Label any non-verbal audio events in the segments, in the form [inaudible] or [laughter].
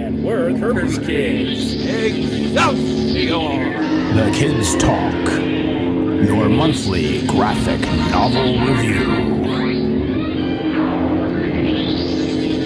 And we're Kirby's Kids. Excelsior! The Kids Talk, your monthly graphic novel review.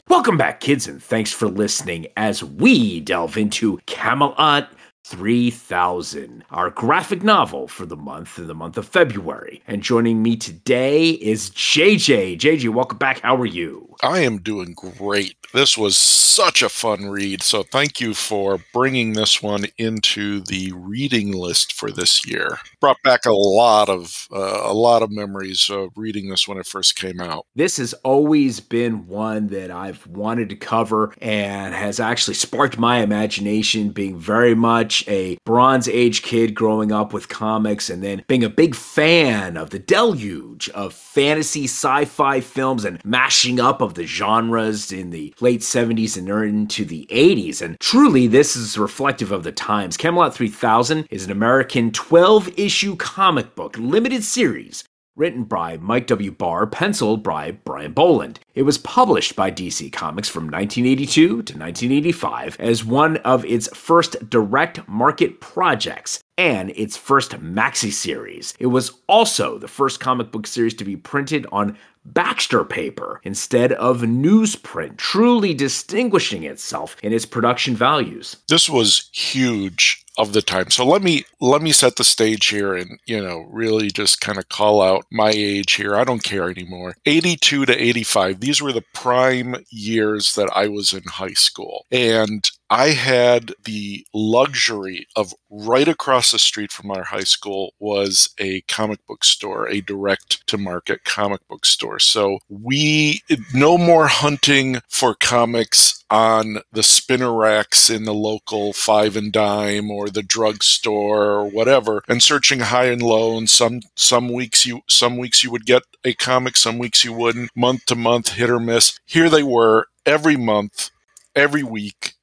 Welcome back, kids, and thanks for listening as we delve into Camelot 3000, our graphic novel for the month in the month of February. And joining me today is JJ. JJ, welcome back. How are you? I am doing great. This was such a fun read. So thank you for bringing this one into the reading list for this year. Brought back a lot of uh, a lot of memories of reading this when it first came out. This has always been one that I've wanted to cover and has actually sparked my imagination being very much a Bronze Age kid growing up with comics and then being a big fan of the deluge of fantasy sci-fi films and mashing up of the genres in the late 70s and into the 80s. And truly, this is reflective of the times. Camelot 3000 is an American 12 issue comic book limited series written by Mike W. Barr, penciled by Brian Bolland. It was published by DC Comics from 1982 to 1985 as one of its first direct market projects and its first maxi series. It was also the first comic book series to be printed on Baxter paper instead of newsprint, truly distinguishing itself in its production values. This was huge of the time. So let me let me set the stage here and, you know, really just kind of call out my age here. I don't care anymore. 82 to 85, these were the prime years that I was in high school. And I had the luxury of right across the street from our high school was a comic book store, a direct to market comic book store. So we no more hunting for comics on the spinner racks in the local five and dime or the drugstore or whatever and searching high and low. And some some weeks you some weeks you would get a comic some weeks you wouldn't. Month to month hit or miss. Here they were every month every week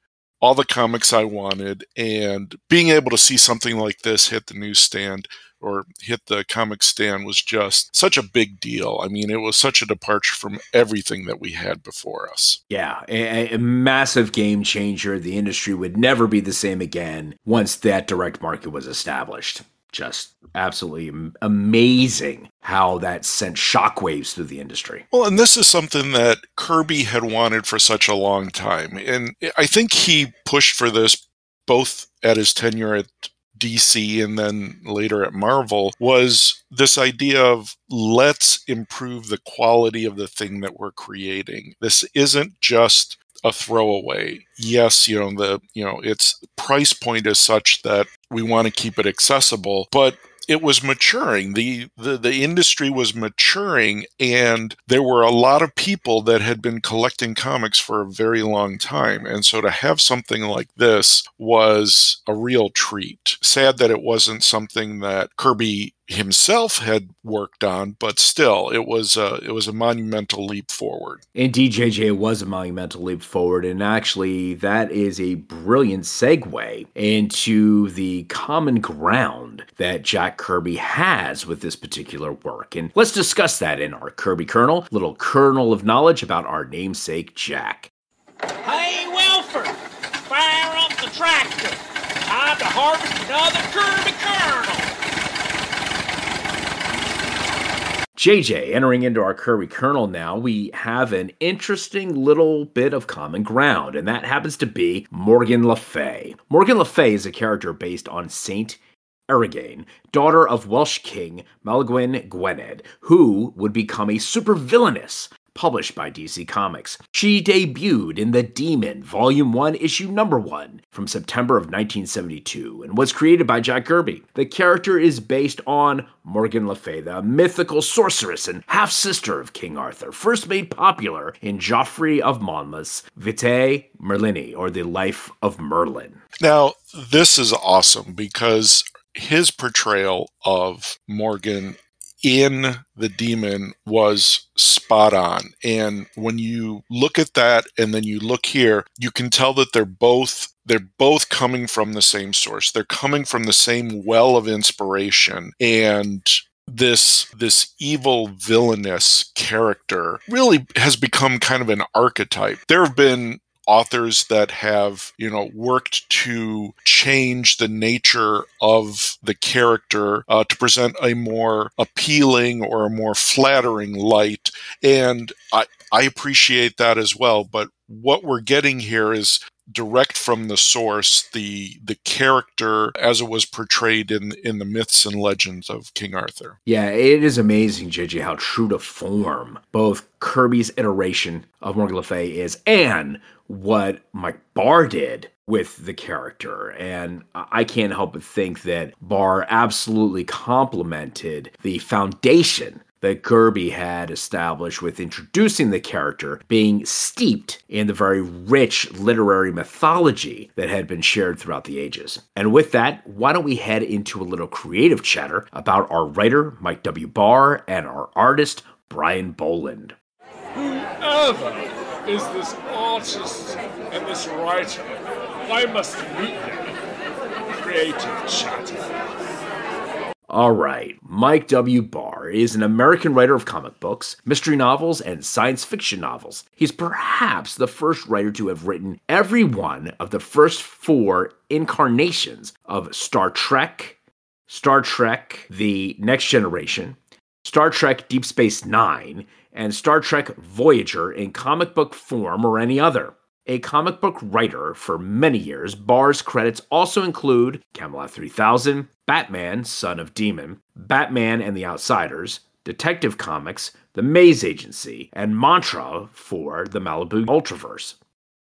all the comics I wanted, and being able to see something like this hit the newsstand or hit the comic stand was just such a big deal. I mean, it was such a departure from everything that we had before us. Yeah, a, a, massive game changer. The industry would never be the same again once that direct market was established just absolutely amazing how that sent shockwaves through the industry. Well, and this is something that Kirby had wanted for such a long time. And I think he pushed for this both at his tenure at DC and then later at Marvel was this idea of let's improve the quality of the thing that we're creating. This isn't just a throwaway. Yes, you know, the you know, its price point is such that we want to keep it accessible, but it was maturing. The, the the industry was maturing and there were a lot of people that had been collecting comics for a very long time. And so to have something like this was a real treat. Sad that it wasn't something that Kirby himself had worked on, but still, it was a, it was a monumental leap forward. Indeed, JJ was a monumental leap forward, and actually, that is a brilliant segue into the common ground that Jack Kirby has with this particular work. And let's discuss that in our Kirby Kernel, little kernel of knowledge about our namesake Jack. Hey, Wilford, fire up the tractor. Time to harvest another Kirby Kernel. JJ, entering into our Kirby kernel now, we have an interesting little bit of common ground, and that happens to be Morgan Le Fay. Morgan Le Fay is a character based on Saint Erigane, daughter of Welsh king Maelgwn Gwynedd, who would become a supervillainess published by DC Comics. She debuted in The Demon, Volume 1, Issue Number 1, from September of 1972, and was created by Jack Kirby. The character is based on Morgan Le Fay, the mythical sorceress and half sister of King Arthur, first made popular in Geoffrey of Monmouth's Vitae Merlini, or The Life of Merlin. Now, this is awesome because his portrayal of Morgan in the demon was spot on. And when you look at that and then you look here, you can tell that they're both they're both coming from the same source. They're coming from the same well of inspiration and this this evil villainous character really has become kind of an archetype. There have been authors that have, you know, worked to change the nature of the character uh, to present a more appealing or a more flattering light. And I, I appreciate that as well. But what we're getting here is direct from the source the the character as it was portrayed in in the myths and legends of King Arthur. Yeah, it is amazing, JJ, how true to form both Kirby's iteration of Morgan Le Fay is and what Mike Barr did with the character. And I can't help but think that Barr absolutely complemented the foundation that Kirby had established with introducing the character being steeped in the very rich literary mythology that had been shared throughout the ages. And with that, why don't we head into a little creative chatter about our writer, Mike W. Barr, and our artist, Brian Bolland. Whoever is this artist and this writer, I must meet them. Creative chatter. All right, Mike W. Barr is an American writer of comic books, mystery novels, and science fiction novels. He's perhaps the first writer to have written every one of the first four incarnations of Star Trek, Star Trek The Next Generation, Star Trek Deep Space Nine, and Star Trek Voyager in comic book form or any other. A comic book writer for many years, Barr's credits also include Camelot 3000, Batman, Son of Demon, Batman and the Outsiders, Detective Comics, The Maze Agency, and Mantra for the Malibu Ultraverse.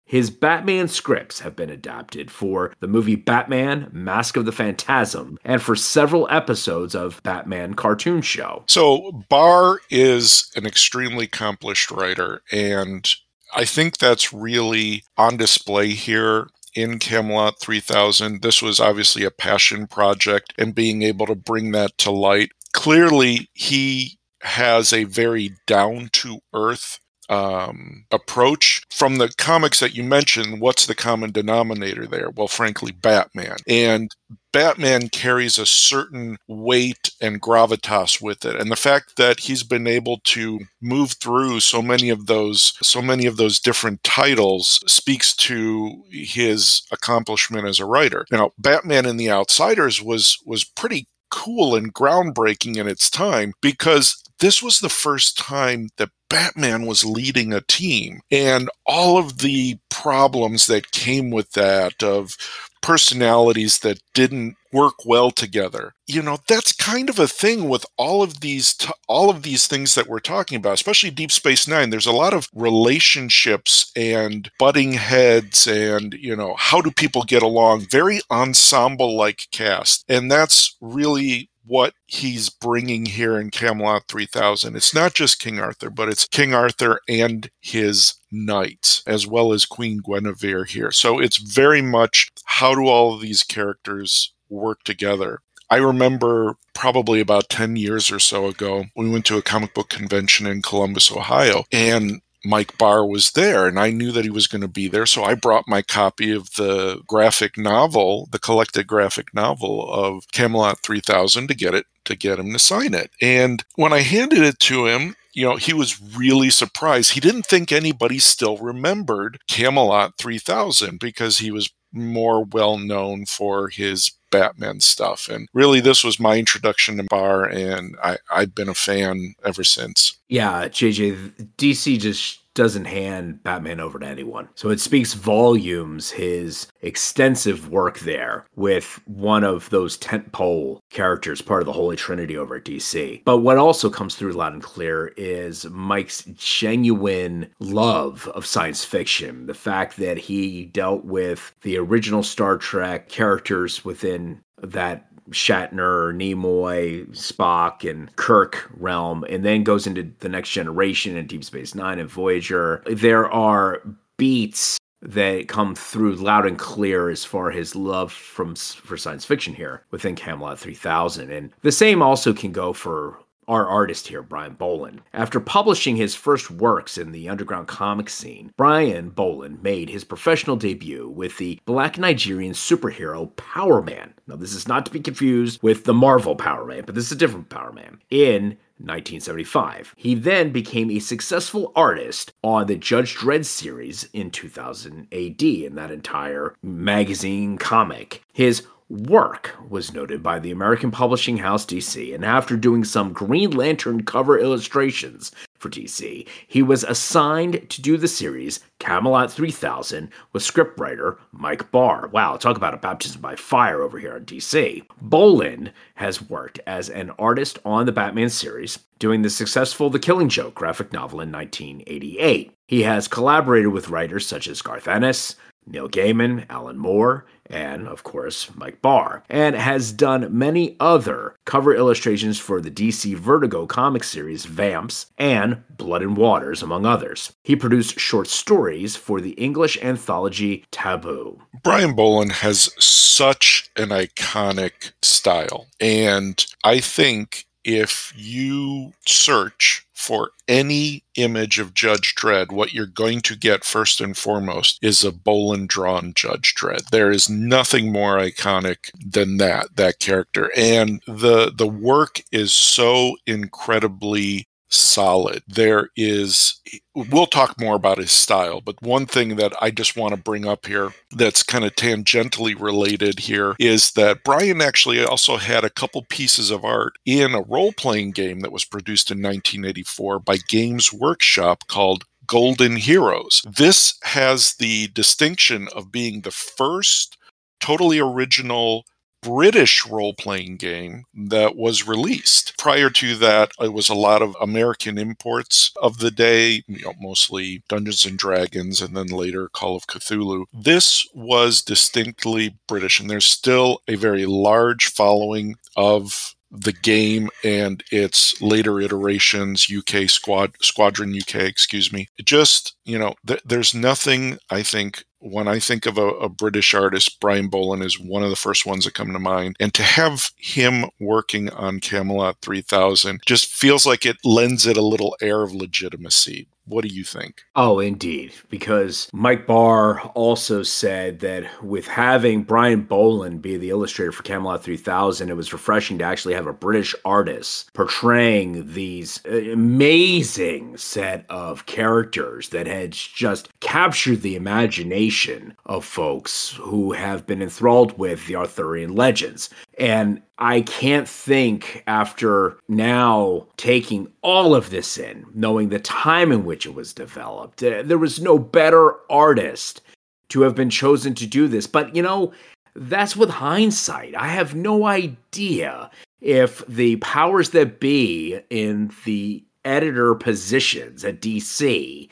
His Batman scripts have been adapted for the movie Batman Mask of the Phantasm and for several episodes of Batman cartoon show. So, Barr is an extremely accomplished writer, and I think that's really on display here in Camelot 3000. This was obviously a passion project, and being able to bring that to light. Clearly, he has a very down to earth um, approach. From the comics that you mentioned, what's the common denominator there? Well, frankly, Batman. And Batman carries a certain weight and gravitas with it. And the fact that he's been able to move through so many of those so many of those different titles speaks to his accomplishment as a writer. Now, Batman and the Outsiders was was pretty cool and groundbreaking in its time because this was the first time that Batman was leading a team and all of the problems that came with that of personalities that didn't work well together. You know, that's kind of a thing with all of these t- all of these things that we're talking about, especially Deep Space 9. There's a lot of relationships and butting heads and, you know, how do people get along? Very ensemble like cast. And that's really what he's bringing here in Camelot 3000. It's not just King Arthur, but it's King Arthur and his knights, as well as Queen Guinevere here. So it's very much how do all of these characters work together? I remember probably about 10 years or so ago, we went to a comic book convention in Columbus, Ohio, and Mike Barr was there, and I knew that he was going to be there. So I brought my copy of the graphic novel, the collected graphic novel of Camelot 3000 to get it, to get him to sign it. And when I handed it to him, you know, he was really surprised. He didn't think anybody still remembered Camelot 3000 because he was more well known for his Batman stuff. And really, this was my introduction to Barr, and I, I've been a fan ever since. Yeah, JJ, DC just doesn't hand Batman over to anyone. So it speaks volumes his extensive work there with one of those tentpole characters, part of the Holy Trinity over at DC. But what also comes through loud and clear is Mike's genuine love of science fiction. The fact that he dealt with the original Star Trek characters within that Shatner, Nimoy, Spock, and Kirk realm, and then goes into the next generation and Deep Space Nine and Voyager. There are beats that come through loud and clear as far as his love from for science fiction here within Camelot 3000 and the same also can go for our artist here, Brian Bolland. After publishing his first works in the underground comic scene, Brian Bolland made his professional debut with the black Nigerian superhero Power Man. Now, this is not to be confused with the Marvel Power Man, but this is a different Power Man. In 1975. He then became a successful artist on the Judge Dredd series in 2000 AD in that entire magazine comic. His work was noted by the American publishing house DC, and after doing some Green Lantern cover illustrations for DC, he was assigned to do the series Camelot 3000 with scriptwriter Mike Barr. Wow, talk about a baptism by fire over here on DC. Bolland has worked as an artist on the Batman series, doing the successful The Killing Joke graphic novel in 1988. He has collaborated with writers such as Garth Ennis, Neil Gaiman, Alan Moore, and of course Mike Barr, and has done many other cover illustrations for the DC Vertigo comic series Vamps and Blood and Waters, among others. He produced short stories for the English anthology Taboo. Brian Bolland has such an iconic style, and I think if you search for any image of Judge Dredd, what you're going to get first and foremost is a Bolland drawn Judge Dredd. There is nothing more iconic than that, that character. And the the work is so incredibly solid. There is, we'll talk more about his style, but one thing that I just want to bring up here that's kind of tangentially related here is that Brian actually also had a couple pieces of art in a role playing game that was produced in 1984 by Games Workshop called Golden Heroes. This has the distinction of being the first totally original British role playing game that was released. Prior to that, it was a lot of American imports of the day, you know, mostly Dungeons and Dragons and then later Call of Cthulhu. This was distinctly British, and there's still a very large following of the game and its later iterations, UK Squad Squadron UK, excuse me. Just you know, th- there's nothing I think when I think of a, a, British artist, Brian Bolland is one of the first ones that come to mind. And to have him working on Camelot 3000 just feels like it lends it a little air of legitimacy. What do you think? Oh, indeed. Because Mike Barr also said that with having Brian Bolland be the illustrator for Camelot 3000, it was refreshing to actually have a British artist portraying these amazing set of characters that had just captured the imagination of folks who have been enthralled with the Arthurian legends. And I can't think after now taking all of this in, knowing the time in which it was developed, uh, there was no better artist to have been chosen to do this. But, you know, that's with hindsight. I have no idea if the powers that be in the editor positions at DC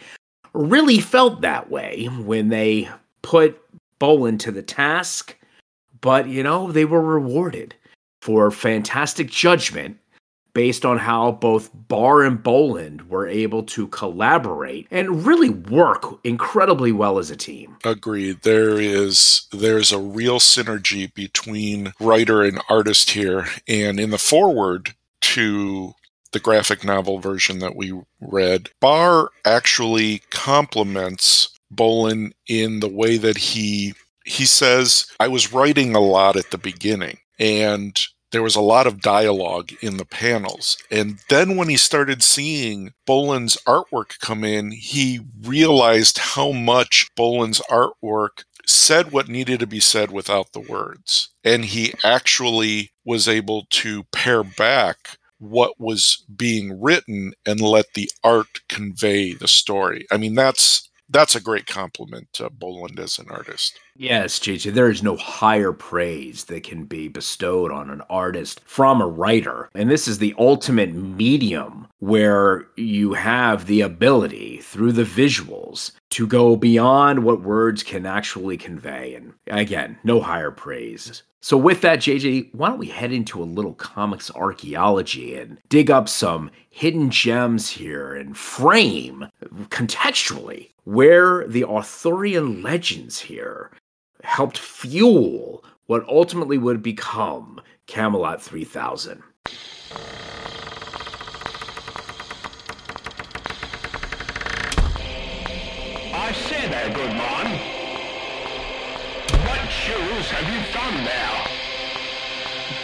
really felt that way when they put Bolland to the task but, you know, they were rewarded for fantastic judgment based on how both Barr and Bolland were able to collaborate and really work incredibly well as a team. Agreed. There is there's a real synergy between writer and artist here and in the foreword to the graphic novel version that we read, Barr actually compliments Bolland in the way that he he says, I was writing a lot at the beginning and there was a lot of dialogue in the panels. And then when he started seeing Bolland's artwork come in, he realized how much Bolland's artwork said what needed to be said without the words. And he actually was able to pare back what was being written and let the art convey the story. I mean, that's that's a great compliment to Bolland as an artist. Yes, JJ, there is no higher praise that can be bestowed on an artist from a writer. And this is the ultimate medium where you have the ability through the visuals to go beyond what words can actually convey. And again, no higher praise. So, with that, JJ, why don't we head into a little comics archaeology and dig up some hidden gems here and frame contextually where the Arthurian legends here helped fuel what ultimately would become Camelot 3000. Have you found there?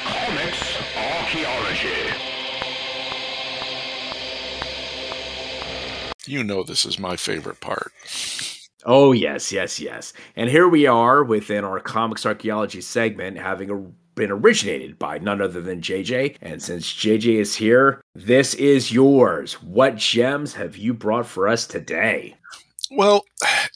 Comics Archaeology. you know this is my favorite part. Oh, yes, yes, yes. And here we are within our comics archaeology segment, having a, been originated by none other than JJ. And since JJ is here, this is yours. What gems have you brought for us today? Well,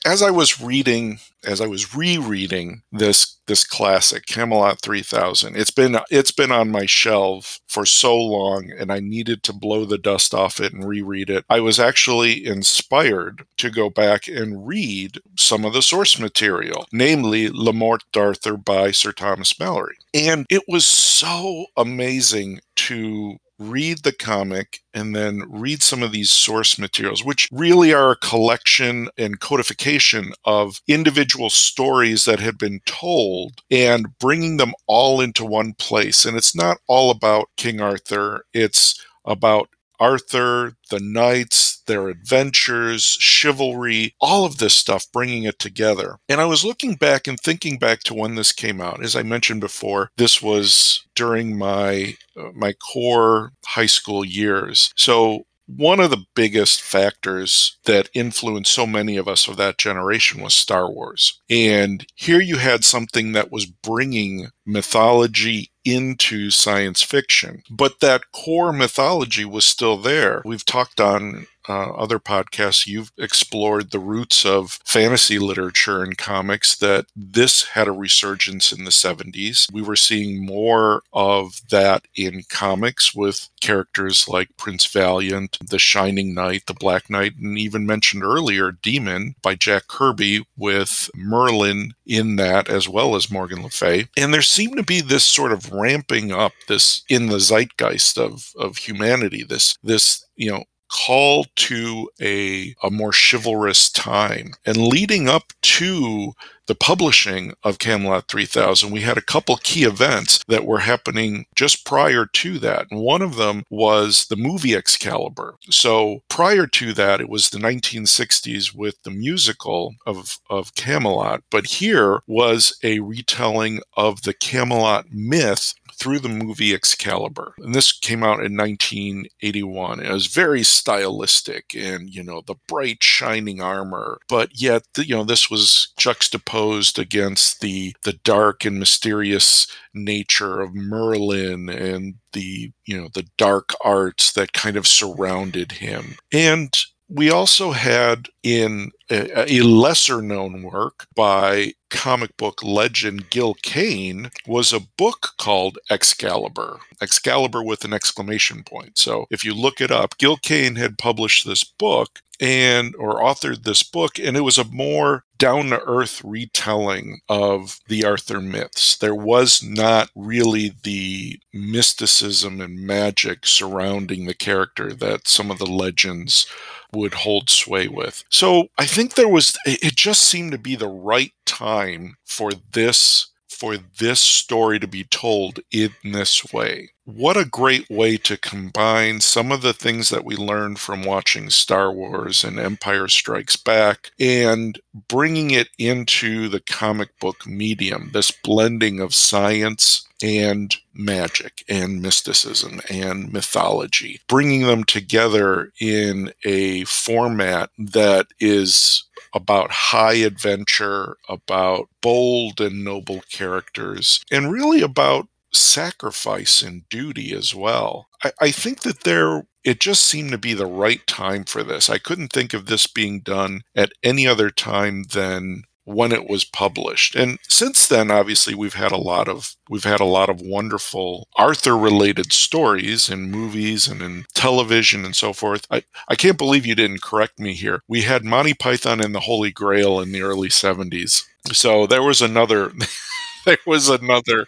as I was reading, as I was rereading this this classic Camelot 3000, it's been it's been on my shelf for so long, and I needed to blow the dust off it and reread it. I was actually inspired to go back and read some of the source material, namely La Morte d'Arthur by Sir Thomas Malory, and it was so amazing to read the comic and then read some of these source materials, which really are a collection and codification of individual stories that had been told and bringing them all into one place. And it's not all about King Arthur, it's about Arthur, the knights, their adventures, chivalry, all of this stuff, bringing it together. And I was looking back and thinking back to when this came out. As I mentioned before, this was during my uh, my core high school years. So one of the biggest factors that influenced so many of us of that generation was Star Wars. And here you had something that was bringing mythology into science fiction, but that core mythology was still there. We've talked on uh, other podcasts, you've explored the roots of fantasy literature and comics, that this had a resurgence in the 70s. We were seeing more of that in comics with characters like Prince Valiant, The Shining Knight, The Black Knight, and even mentioned earlier, Demon by Jack Kirby with Merlin in that, as well as Morgan Le Fay. And there seemed to be this sort of ramping up, this in the zeitgeist of, of humanity, this, this, you know, call to a, a more chivalrous time. And leading up to the publishing of Camelot 3000, we had a couple key events that were happening just prior to that. And one of them was the movie Excalibur. So prior to that, it was the 1960s with the musical of, of Camelot. But here was a retelling of the Camelot myth through the movie Excalibur. And this came out in 1981. It was very stylistic and, you know, the bright shining armor, but yet, you know, this was juxtaposed against the the dark and mysterious nature of Merlin and the, you know, the dark arts that kind of surrounded him. And we also had in a, a, lesser known work by comic book legend Gil Kane was a book called Excalibur. Excalibur with an exclamation point. So if you look it up, Gil Kane had published this book and or authored this book and it was a more down to earth retelling of the Arthur myths. There was not really the mysticism and magic surrounding the character that some of the legends would hold sway with. So I think there was, it just seemed to be the right time for this for this story to be told in this way. What a great way to combine some of the things that we learned from watching Star Wars and Empire Strikes Back and bringing it into the comic book medium, this blending of science and magic and mysticism and mythology, bringing them together in a format that is about high adventure, about bold and noble characters, and really about sacrifice and duty as well. I, I, think that there it just seemed to be the right time for this. I couldn't think of this being done at any other time than when it was published. And since then, obviously, we've had a lot of we've had a lot of wonderful Arthur related stories in movies and in television and so forth. I, I can't believe you didn't correct me here. We had Monty Python and the Holy Grail in the early 70s. So there was another [laughs] [laughs] there was another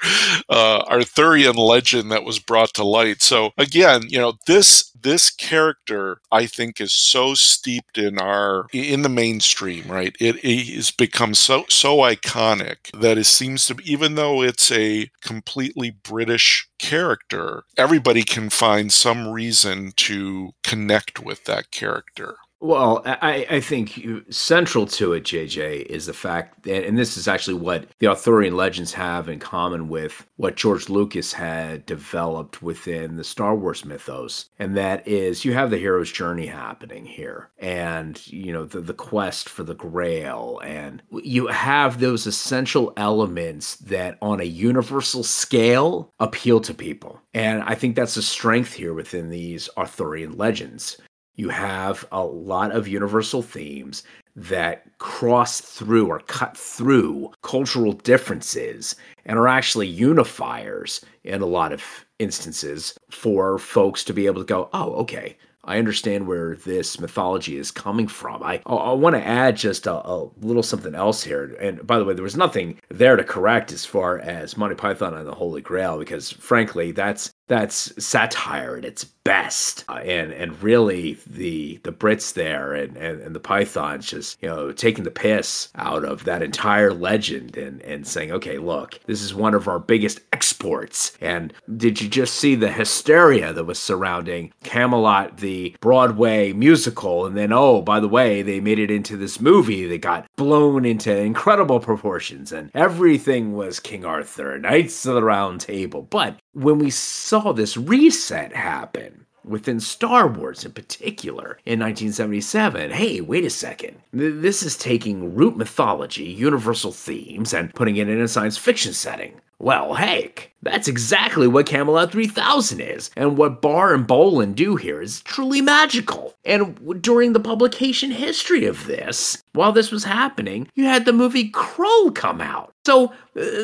uh, Arthurian legend that was brought to light. So again, you know, this this character I think is so steeped in our in the mainstream, right? It, it has become so so iconic that it seems to even though it's a completely British character, everybody can find some reason to connect with that character. Well, I, I think central to it, JJ, is the fact that, and this is actually what the Arthurian legends have in common with what George Lucas had developed within the Star Wars mythos. And that is you have the hero's journey happening here, and, you know, the, the quest for the grail, and you have those essential elements that on a universal scale appeal to people. And I think that's a strength here within these Arthurian legends you have a lot of universal themes that cross through or cut through cultural differences and are actually unifiers in a lot of instances for folks to be able to go, oh, okay, I understand where this mythology is coming from. I I, want to add just a, a, little something else here. And by the way, there was nothing there to correct as far as Monty Python and the Holy Grail because frankly, that's that's satire at its best. Uh, and and really the the brits there and, and and the pythons just you know taking the piss out of that entire legend and and saying okay look this is one of our biggest exports. And did you just see the hysteria that was surrounding camelot the broadway musical? And then oh by the way they made it into this movie that got blown into incredible proportions. And everything was king arthur knights of the round table. But when we saw this reset happen within Star Wars in particular in 1977. Hey, wait a second. This is taking root mythology, universal themes, and putting it in a science fiction setting. Well, heck, that's exactly what Camelot 3000 is, and what Barr and Bolland do here is truly magical. And during the publication history of this, while this was happening, you had the movie Krull come out. So uh,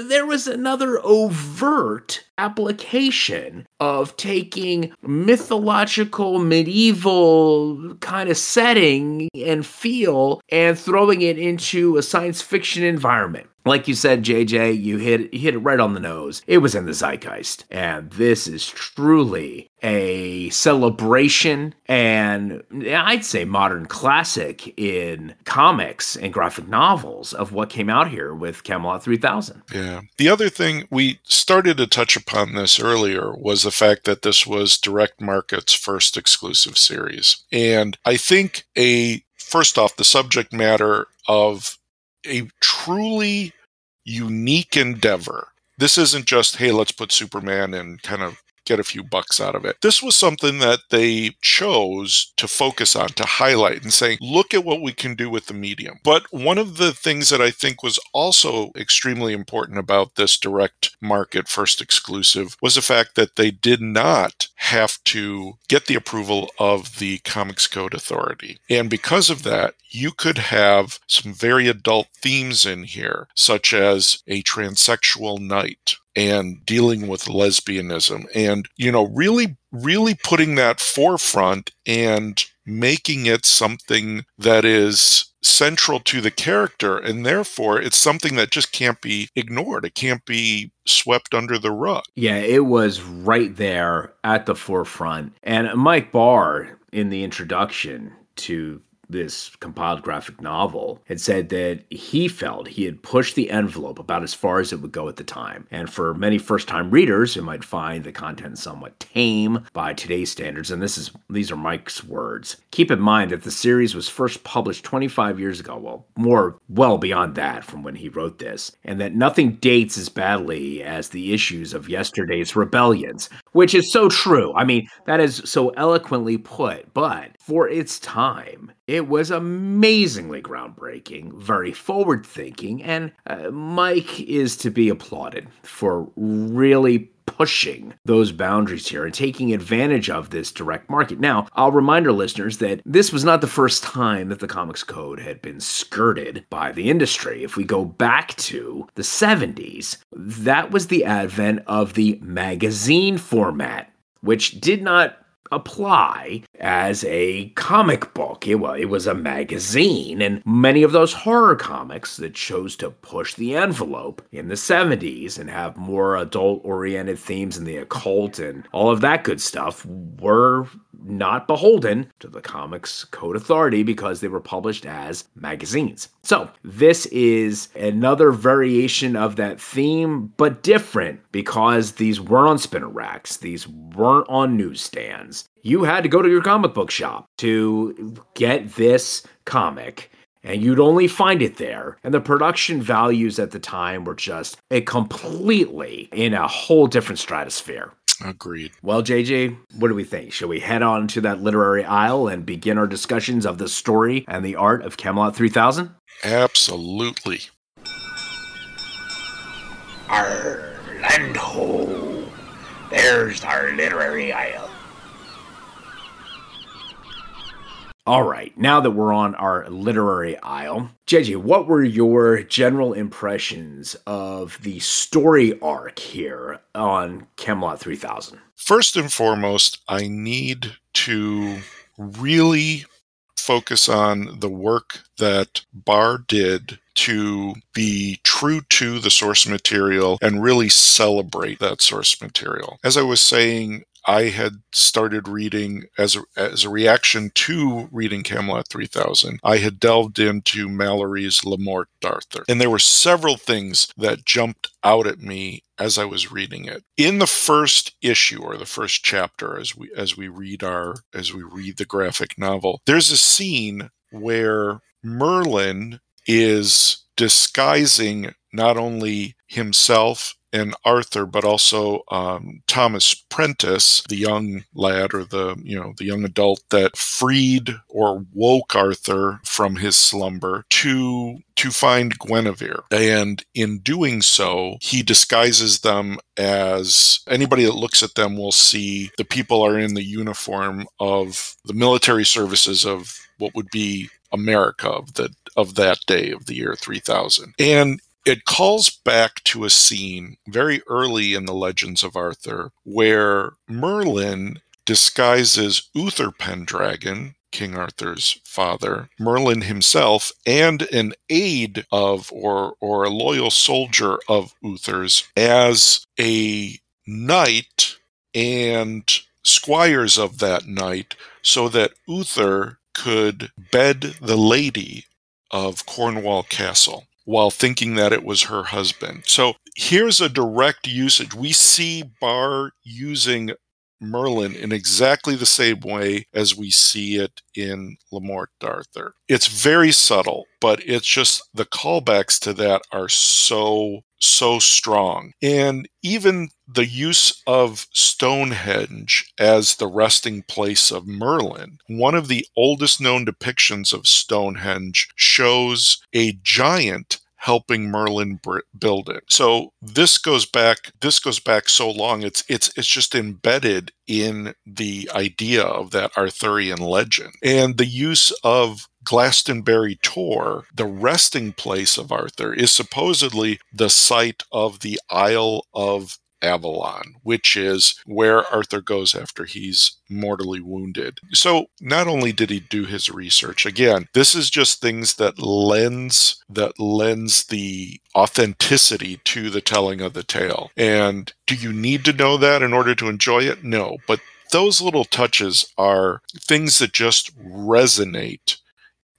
there was another overt application of taking mythological, medieval kind of setting and feel and throwing it into a science fiction environment. Like you said, JJ, you hit you hit it right on the nose. It was in the zeitgeist, and this is truly a celebration and I'd say modern classic in comics and graphic novels of what came out here with Camelot 3000. Yeah. The other thing we started to touch upon this earlier was the fact that this was Direct Market's first exclusive series. And I think a first off the subject matter of a truly unique endeavor. This isn't just, hey, let's put Superman in kind of get a few bucks out of it. This was something that they chose to focus on, to highlight and say, look at what we can do with the medium. But one of the things that I think was also extremely important about this direct market first exclusive was the fact that they did not have to get the approval of the Comics Code Authority. And because of that, you could have some very adult themes in here, such as a transsexual knight and dealing with lesbianism and, you know, really, really putting that forefront and making it something that is central to the character and therefore it's something that just can't be ignored. It can't be swept under the rug. Yeah it was right there at the forefront. And mike barr in the introduction to this compiled graphic novel, had said that he felt he had pushed the envelope about as far as it would go at the time. And for many first time readers who might find the content somewhat tame by today's standards, and this is these are Mike's words, keep in mind that the series was first published 25 years ago, well, more well beyond that from when he wrote this, and that nothing dates as badly as the issues of yesterday's rebellions, which is so true. I mean, that is so eloquently put, but for its time, it was amazingly groundbreaking, very forward thinking, and uh, Mike is to be applauded for really pushing those boundaries here and taking advantage of this direct market. Now, I'll remind our listeners that this was not the first time that the Comics Code had been skirted by the industry. If we go back to the 70s, that was the advent of the magazine format, which did not apply as a comic book. It was, it was a magazine, and many of those horror comics that chose to push the envelope in the 70s and have more adult oriented themes in the occult and all of that good stuff were not beholden to the Comics Code Authority because they were published as magazines. So, this is another variation of that theme, but different because these weren't on spinner racks, these weren't on newsstands. You had to go to your comic book shop to get this comic and you'd only find it there. And the production values at the time were just a completely in a whole different stratosphere. Agreed. Well, JJ, what do we think? Should we head on to that literary aisle and begin our discussions of the story and the art of Camelot 3000? Absolutely. Arr, land ho! There's our literary aisle. All right, now that we're on our literary aisle, JJ, what were your general impressions of the story arc here on Camelot 3000? First and foremost, I need to really focus on the work that Barr did to be true to the source material and really celebrate that source material. As I was saying, I had started reading as a, as a reaction to reading Camelot 3000. I had delved into Malory's Le Morte d'Arthur, and there were several things that jumped out at me as I was reading it. In the first issue or the first chapter, as we as we read our as we read the graphic novel, there's a scene where Merlin is disguising not only himself and Arthur, but also um, Thomas Prentice, the young lad or the you know the young adult that freed or woke Arthur from his slumber to to find Guinevere. And in doing so, he disguises them as anybody that looks at them will see the people are in the uniform of the military services of what would be America of the of that day of the year 3000. And it calls back to a scene very early in the Legends of Arthur where Merlin disguises Uther Pendragon, King Arthur's father, Merlin himself, and an aide of or or a loyal soldier of Uther's as a knight and squires of that knight so that Uther could bed the lady of Cornwall Castle while thinking that it was her husband. So here's a direct usage. We see Barr using Merlin in exactly the same way as we see it in Le Morte d'Arthur. It's very subtle, but it's just the callbacks to that are so so strong. And even the use of Stonehenge as the resting place of Merlin, one of the oldest known depictions of Stonehenge shows a giant helping Merlin build it. So this goes back this goes back so long it's it's it's just embedded in the idea of that Arthurian legend. And the use of Glastonbury Tor, the resting place of Arthur, is supposedly the site of the Isle of Avalon, which is where Arthur goes after he's mortally wounded. So not only did he do his research, again, this is just things that lends that lends the authenticity to the telling of the tale. And do you need to know that in order to enjoy it? No, but those little touches are things that just resonate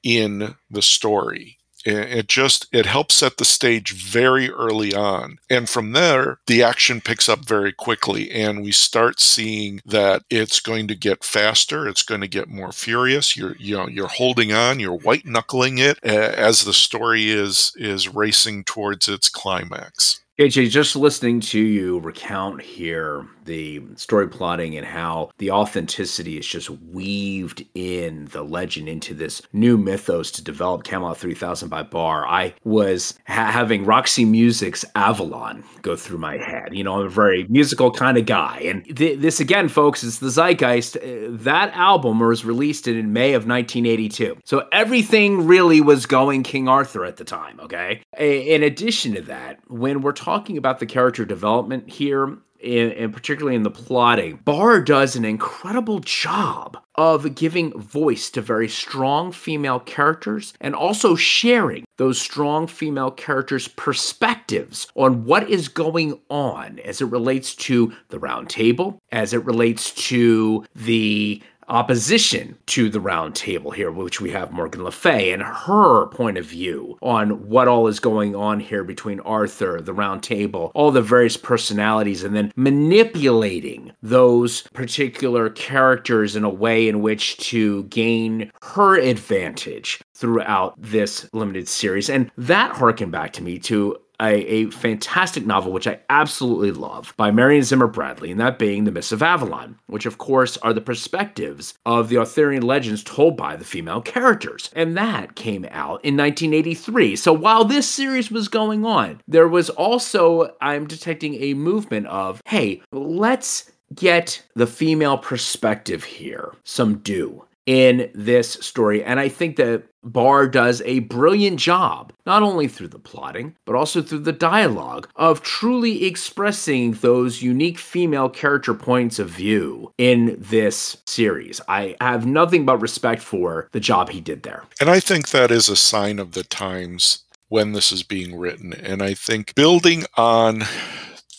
in the story it just it helps set the stage very early on. And from there the action picks up very quickly and we start seeing that it's going to get faster it's going to get more furious. You're you know you're holding on you're white knuckling it as the story is is racing towards its climax. AJ, just listening to you recount here the story plotting and how the authenticity is just weaved in the legend into this new mythos to develop Camelot 3000 by Barr, I was ha- having Roxy Music's Avalon go through my head. You know, I'm a very musical kind of guy. And th- this, again, folks, is the zeitgeist. Uh, that album was released in May of 1982. So everything really was going King Arthur at the time, okay? A- in addition to that, when we're talking about the character development here, and particularly in the plotting, Barr does an incredible job of giving voice to very strong female characters and also sharing those strong female characters' perspectives on what is going on as it relates to the round table, as it relates to the opposition to the round table here, which we have Morgan Le Fay and her point of view on what all is going on here between Arthur, the round table, all the various personalities, and then manipulating those particular characters in a way in which to gain her advantage throughout this limited series. And that harkened back to me to a, a, fantastic novel, which I absolutely love, by Marion Zimmer Bradley, and that being The Mists of Avalon, which, of course, are the perspectives of the Arthurian legends told by the female characters. And that came out in 1983. So while this series was going on, there was also, I'm detecting a movement of, hey, let's get the female perspective here some due in this story. And I think that Barr does a brilliant job, not only through the plotting, but also through the dialogue, of truly expressing those unique female character points of view in this series. I have nothing but respect for the job he did there. And I think that is a sign of the times when this is being written. And I think building on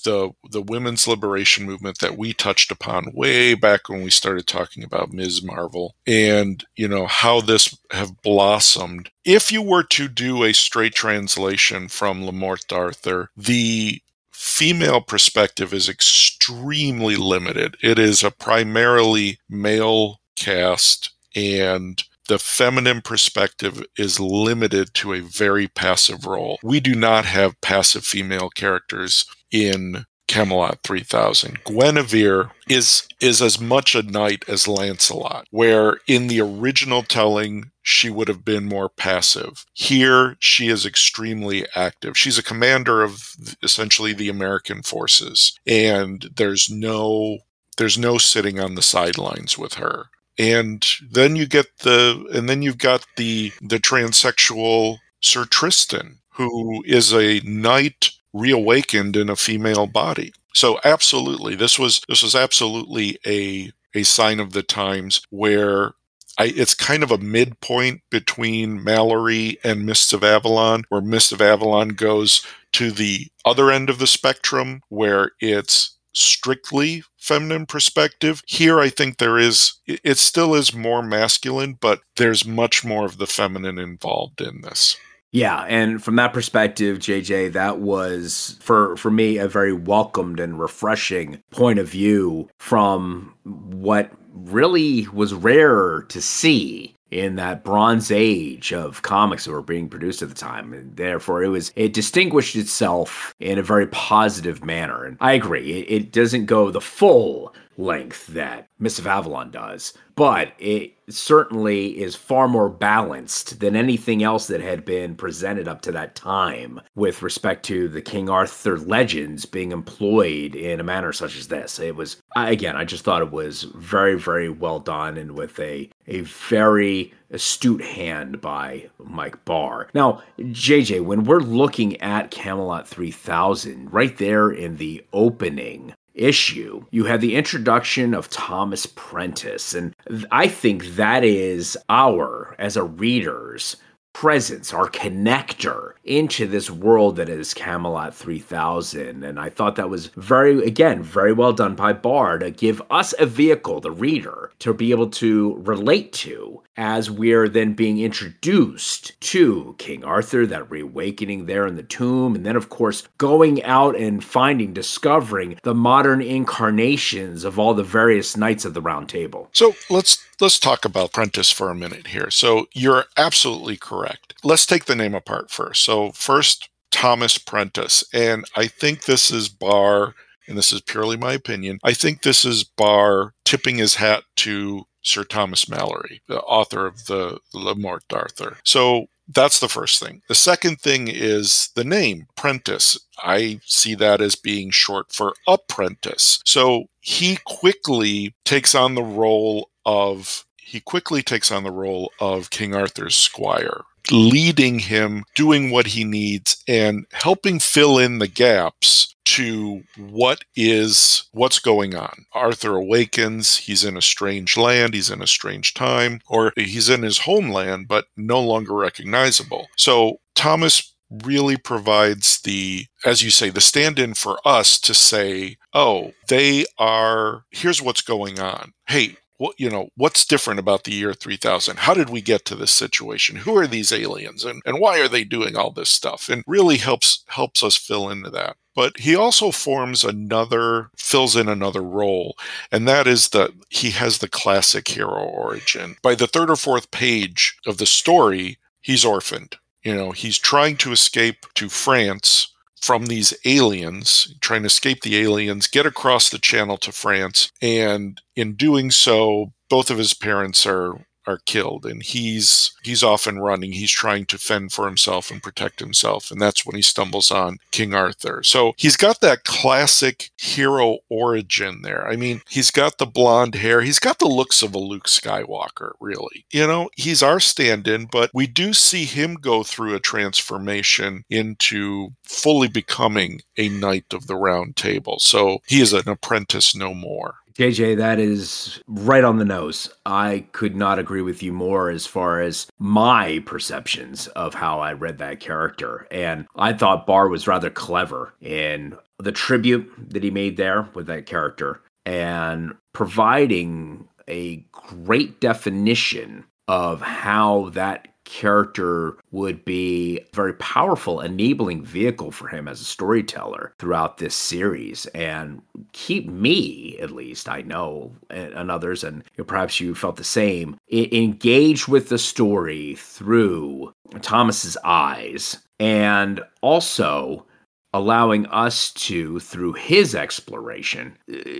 the the women's liberation movement that we touched upon way back when we started talking about Ms. Marvel and you know how this have blossomed. If you were to do a straight translation from Le Morte d'Arthur, the female perspective is extremely limited. It is a primarily male cast and the feminine perspective is limited to a very passive role. We do not have passive female characters in Camelot 3000. Guinevere is is as much a knight as Lancelot, where in the original telling she would have been more passive. Here she is extremely active. She's a commander of essentially the American forces and there's no there's no sitting on the sidelines with her. And then you get the and then you've got the the transsexual Sir Tristan who is a knight reawakened in a female body. So absolutely, this was this was absolutely a a sign of the times where I, it's kind of a midpoint between Malory and Mists of Avalon, where Mists of Avalon goes to the other end of the spectrum, where it's strictly feminine perspective. Here, I think there is, it still is more masculine, but there's much more of the feminine involved in this. Yeah, and from that perspective, JJ, that was for for me a very welcomed and refreshing point of view from what really was rare to see in that bronze age of comics that were being produced at the time. And therefore it was it distinguished itself in a very positive manner. And i agree it, it doesn't go the full length that Mists of Avalon does, but it certainly is far more balanced than anything else that had been presented up to that time with respect to the King Arthur legends being employed in a manner such as this. It was again, I just thought it was very very well done and with a a very astute hand by Mike Barr. Now, JJ, when we're looking at Camelot 3000, right there in the opening, issue, you had the introduction of Thomas Prentice. And I think that is our, as a readers, presence, our connector into this world that is Camelot 3000. And I thought that was very, again, very well done by Barr to give us a vehicle, the reader, to be able to relate to as we're then being introduced to King Arthur, that reawakening there in the tomb, and then, of course, going out and finding, discovering the modern incarnations of all the various knights of the Round Table. So let's let's talk about Prentice for a minute here. So you're absolutely correct. Let's take the name apart first. So first, Thomas Prentice, and I think this is Barr and this is purely my opinion, I think this is Barr tipping his hat to Sir Thomas Malory, the author of the Le Morte d'Arthur. So that's the first thing. The second thing is the name, Prentice. I see that as being short for apprentice. So he quickly takes on the role of he quickly takes on the role of King Arthur's squire leading him, doing what he needs, and helping fill in the gaps to what is what's going on. Arthur awakens, he's in a strange land, he's in a strange time, or he's in his homeland but no longer recognizable. So Thomas really provides the as you say the stand-in for us to say, "Oh, they are here's what's going on. Hey, what you know what's different about the year 3000 how did we get to this situation? Who are these aliens? And, and why are they doing all this stuff? And really helps helps us fill into that. But he also forms another fills in another role and that is that he has the classic hero origin. By the third or fourth page of the story he's orphaned. You know he's trying to escape to france from these aliens, trying to escape the aliens, get across the channel to France. And in doing so, both of his parents are are killed and he's he's off and running. He's trying to fend for himself and protect himself and that's when he stumbles on king arthur. So he's got that classic hero origin there. I mean he's got the blonde hair. He's got the looks of a luke skywalker really. You know he's our stand-in but we do see him go through a transformation into fully becoming a knight of the round table. So he is an apprentice no more JJ, that is right on the nose. I could not agree with you more as far as my perceptions of how I read that character. And I thought Barr was rather clever in the tribute that he made there with that character and providing a great definition of how that character would be a very powerful enabling vehicle for him as a storyteller throughout this series and keep me at least i know and, others and perhaps you felt the same engaged with the story through thomas's eyes and also allowing us to, through his exploration,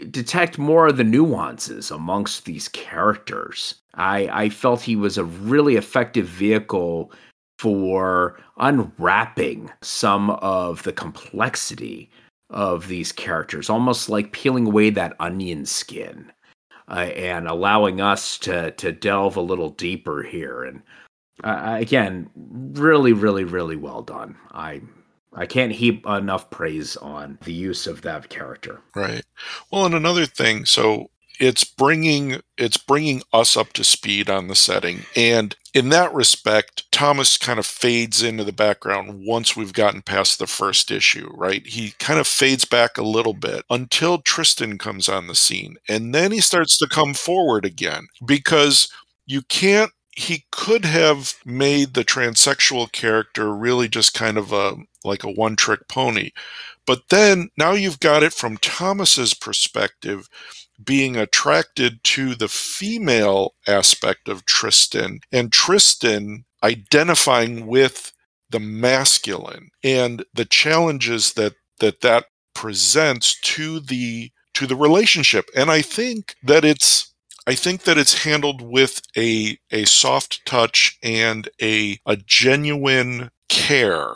detect more of the nuances amongst these characters. I, I felt he was a really effective vehicle for unwrapping some of the complexity of these characters, almost like peeling away that onion skin. Uh, and allowing us to to delve a little deeper here and uh, again really really really well done i I can't heap enough praise on the use of that character. Right. Well, and another thing, so it's bringing it's bringing us up to speed on the setting. And in that respect thomas kind of fades into the background once we've gotten past the first issue right? He kind of fades back a little bit until tristan comes on the scene. And then he starts to come forward again because you can't he could have made the transsexual character really just kind of a like a one trick pony. But then now you've got it from Thomas's perspective being attracted to the female aspect of Tristan and Tristan identifying with the masculine and the challenges that that that presents to the to the relationship. And i think that it's I think that it's handled with a a soft touch and a a genuine care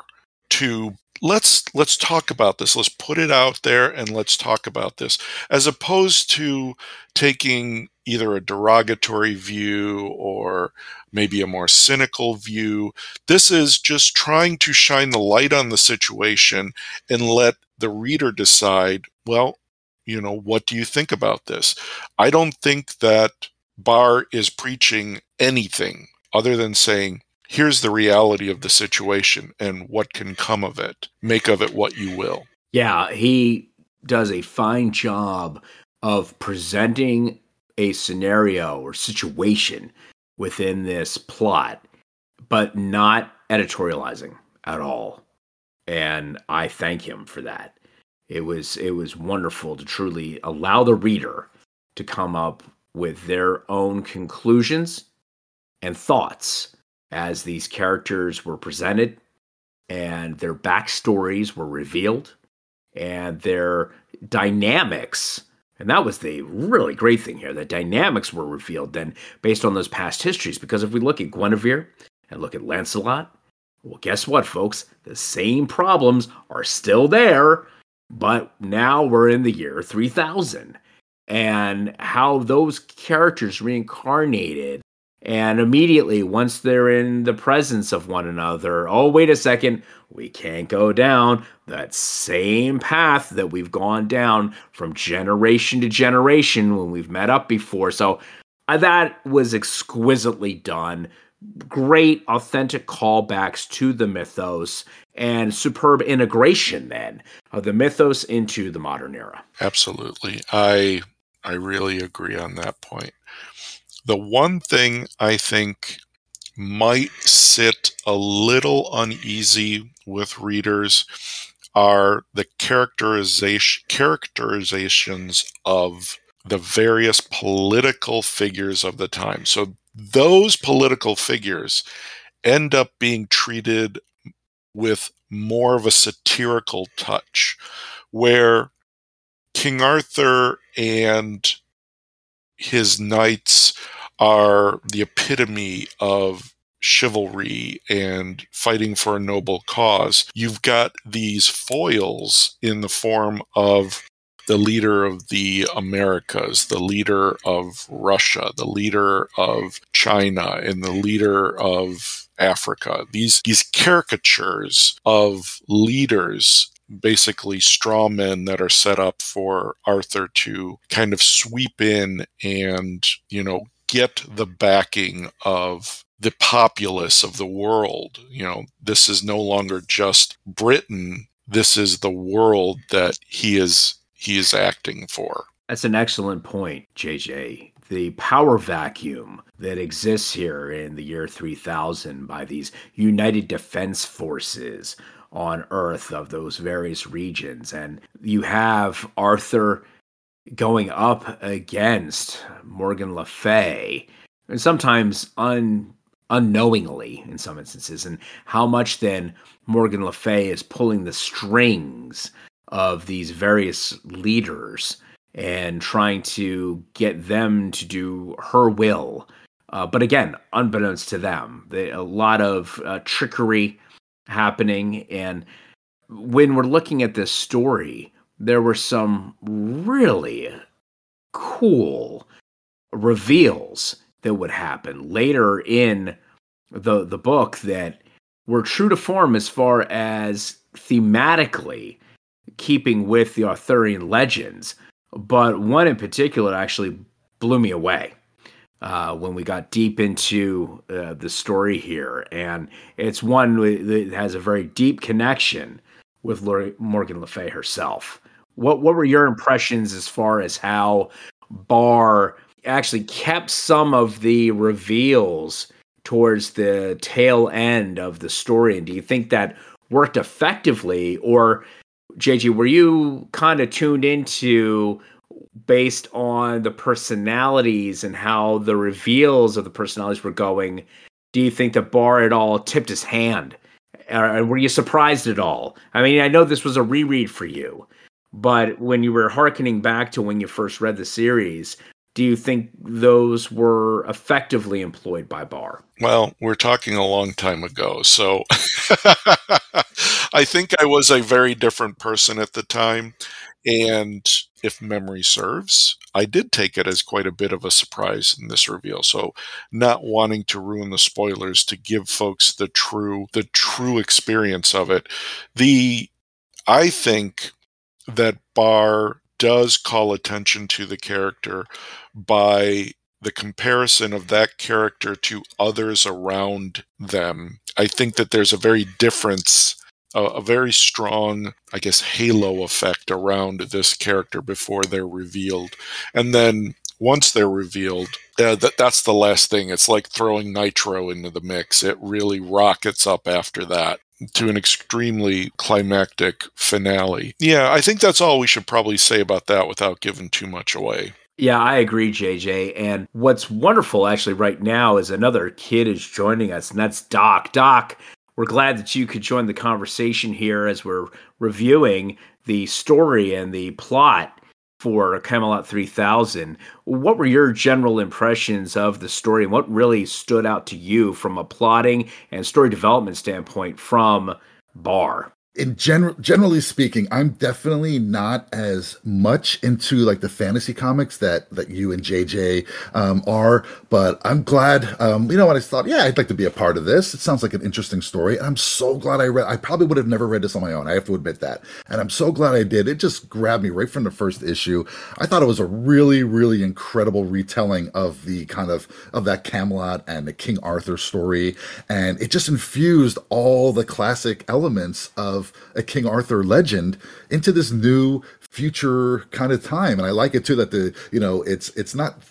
to let's let's talk about this. Let's put it out there and let's talk about this. As opposed to taking either a derogatory view or maybe a more cynical view this is just trying to shine the light on the situation and let the reader decide well you know what do you think about this? I don't think that barr is preaching anything other than saying here's the reality of the situation and what can come of it. Make of it what you will. Yeah, he does a fine job of presenting a scenario or situation within this plot, but not editorializing at all. And I thank him for that. It was it was wonderful to truly allow the reader to come up with their own conclusions and thoughts as these characters were presented and their backstories were revealed and their dynamics. And that was the really great thing here the dynamics were revealed then based on those past histories. Because if we look at guinevere and look at lancelot well guess what folks? The same problems are still there but now we're in the year 3000 and how those characters reincarnated and immediately, once they're in the presence of one another, oh, wait a second, we can't go down that same path that we've gone down from generation to generation when we've met up before. So uh, that was exquisitely done. Great, authentic callbacks to the mythos and superb integration then of the mythos into the modern era. Absolutely. I I really agree on that point. The one thing I think might sit a little uneasy with readers are the characterization characterizations of the various political figures of the time. So those political figures end up being treated with more of a satirical touch, where King Arthur and his knights are the epitome of chivalry and fighting for a noble cause. You've got these foils in the form of the leader of the Americas, the leader of Russia, the leader of China, and the leader of Africa. These these caricatures of leaders basically straw men that are set up for Arthur to kind of sweep in and, you know, get the backing of the populace of the world. You know, this is no longer just Britain. This is the world that he is he is acting for. That's an excellent point, JJ. The power vacuum that exists here in the year 3000 by these United Defense Forces on Earth of those various regions. And you have Arthur going up against Morgan Le Fay, and sometimes un, unknowingly in some instances, and how much then Morgan Le Fay is pulling the strings of these various leaders and trying to get them to do her will. Uh, but again, unbeknownst to them, they, a lot of uh, trickery happening. And when we're looking at this story, there were some really cool reveals that would happen later in the the book that were true to form as far as thematically keeping with the Arthurian legends, but one in particular actually blew me away uh, when we got deep into uh, the story here, and it's one that has a very deep connection with Morgan Le Fay herself. What what were your impressions as far as how Barr actually kept some of the reveals towards the tail end of the story? And do you think that worked effectively, or JJ, were you kind of tuned into based on the personalities and how the reveals of the personalities were going? Do you think that Barr at all tipped his hand? Were you surprised at all? I mean, I know this was a reread for you, but when you were hearkening back to when you first read the series, do you think those were effectively employed by Barr? Well, we're talking a long time ago, so [laughs] I think I was a very different person at the time. And if memory serves, I did take it as quite a bit of a surprise in this reveal. So, not wanting to ruin the spoilers to give folks the true the true experience of it. The I think that Barr does call attention to the character by the comparison of that character to others around them. I think that there's a very difference, a, a very strong, I guess, halo effect around this character before they're revealed. And then once they're revealed, uh, that that's the last thing. It's like throwing nitro into the mix. It really rockets up after that to an extremely climactic finale. Yeah, I think that's all we should probably say about that without giving too much away. Yeah, I agree, JJ. And what's wonderful actually right now is another kid is joining us, and that's Doc. Doc, we're glad that you could join the conversation here as we're reviewing the story and the plot for Camelot 3000. What were your general impressions of the story and what really stood out to you from a plotting and story development standpoint from Barr? In general generally speaking i'm definitely not as much into like the fantasy comics that that you and jj um, are but i'm glad um, you know what i thought yeah i'd like to be a part of this. It sounds like an interesting story and i'm so glad i read i probably would have never read this on my own i have to admit that and i'm so glad i did. It just grabbed me right from the first issue. I thought it was a really really incredible retelling of the kind of of that camelot and the king arthur story and it just infused all the classic elements of a King Arthur legend into this new future kind of time. And i like it too that the you know it's it's not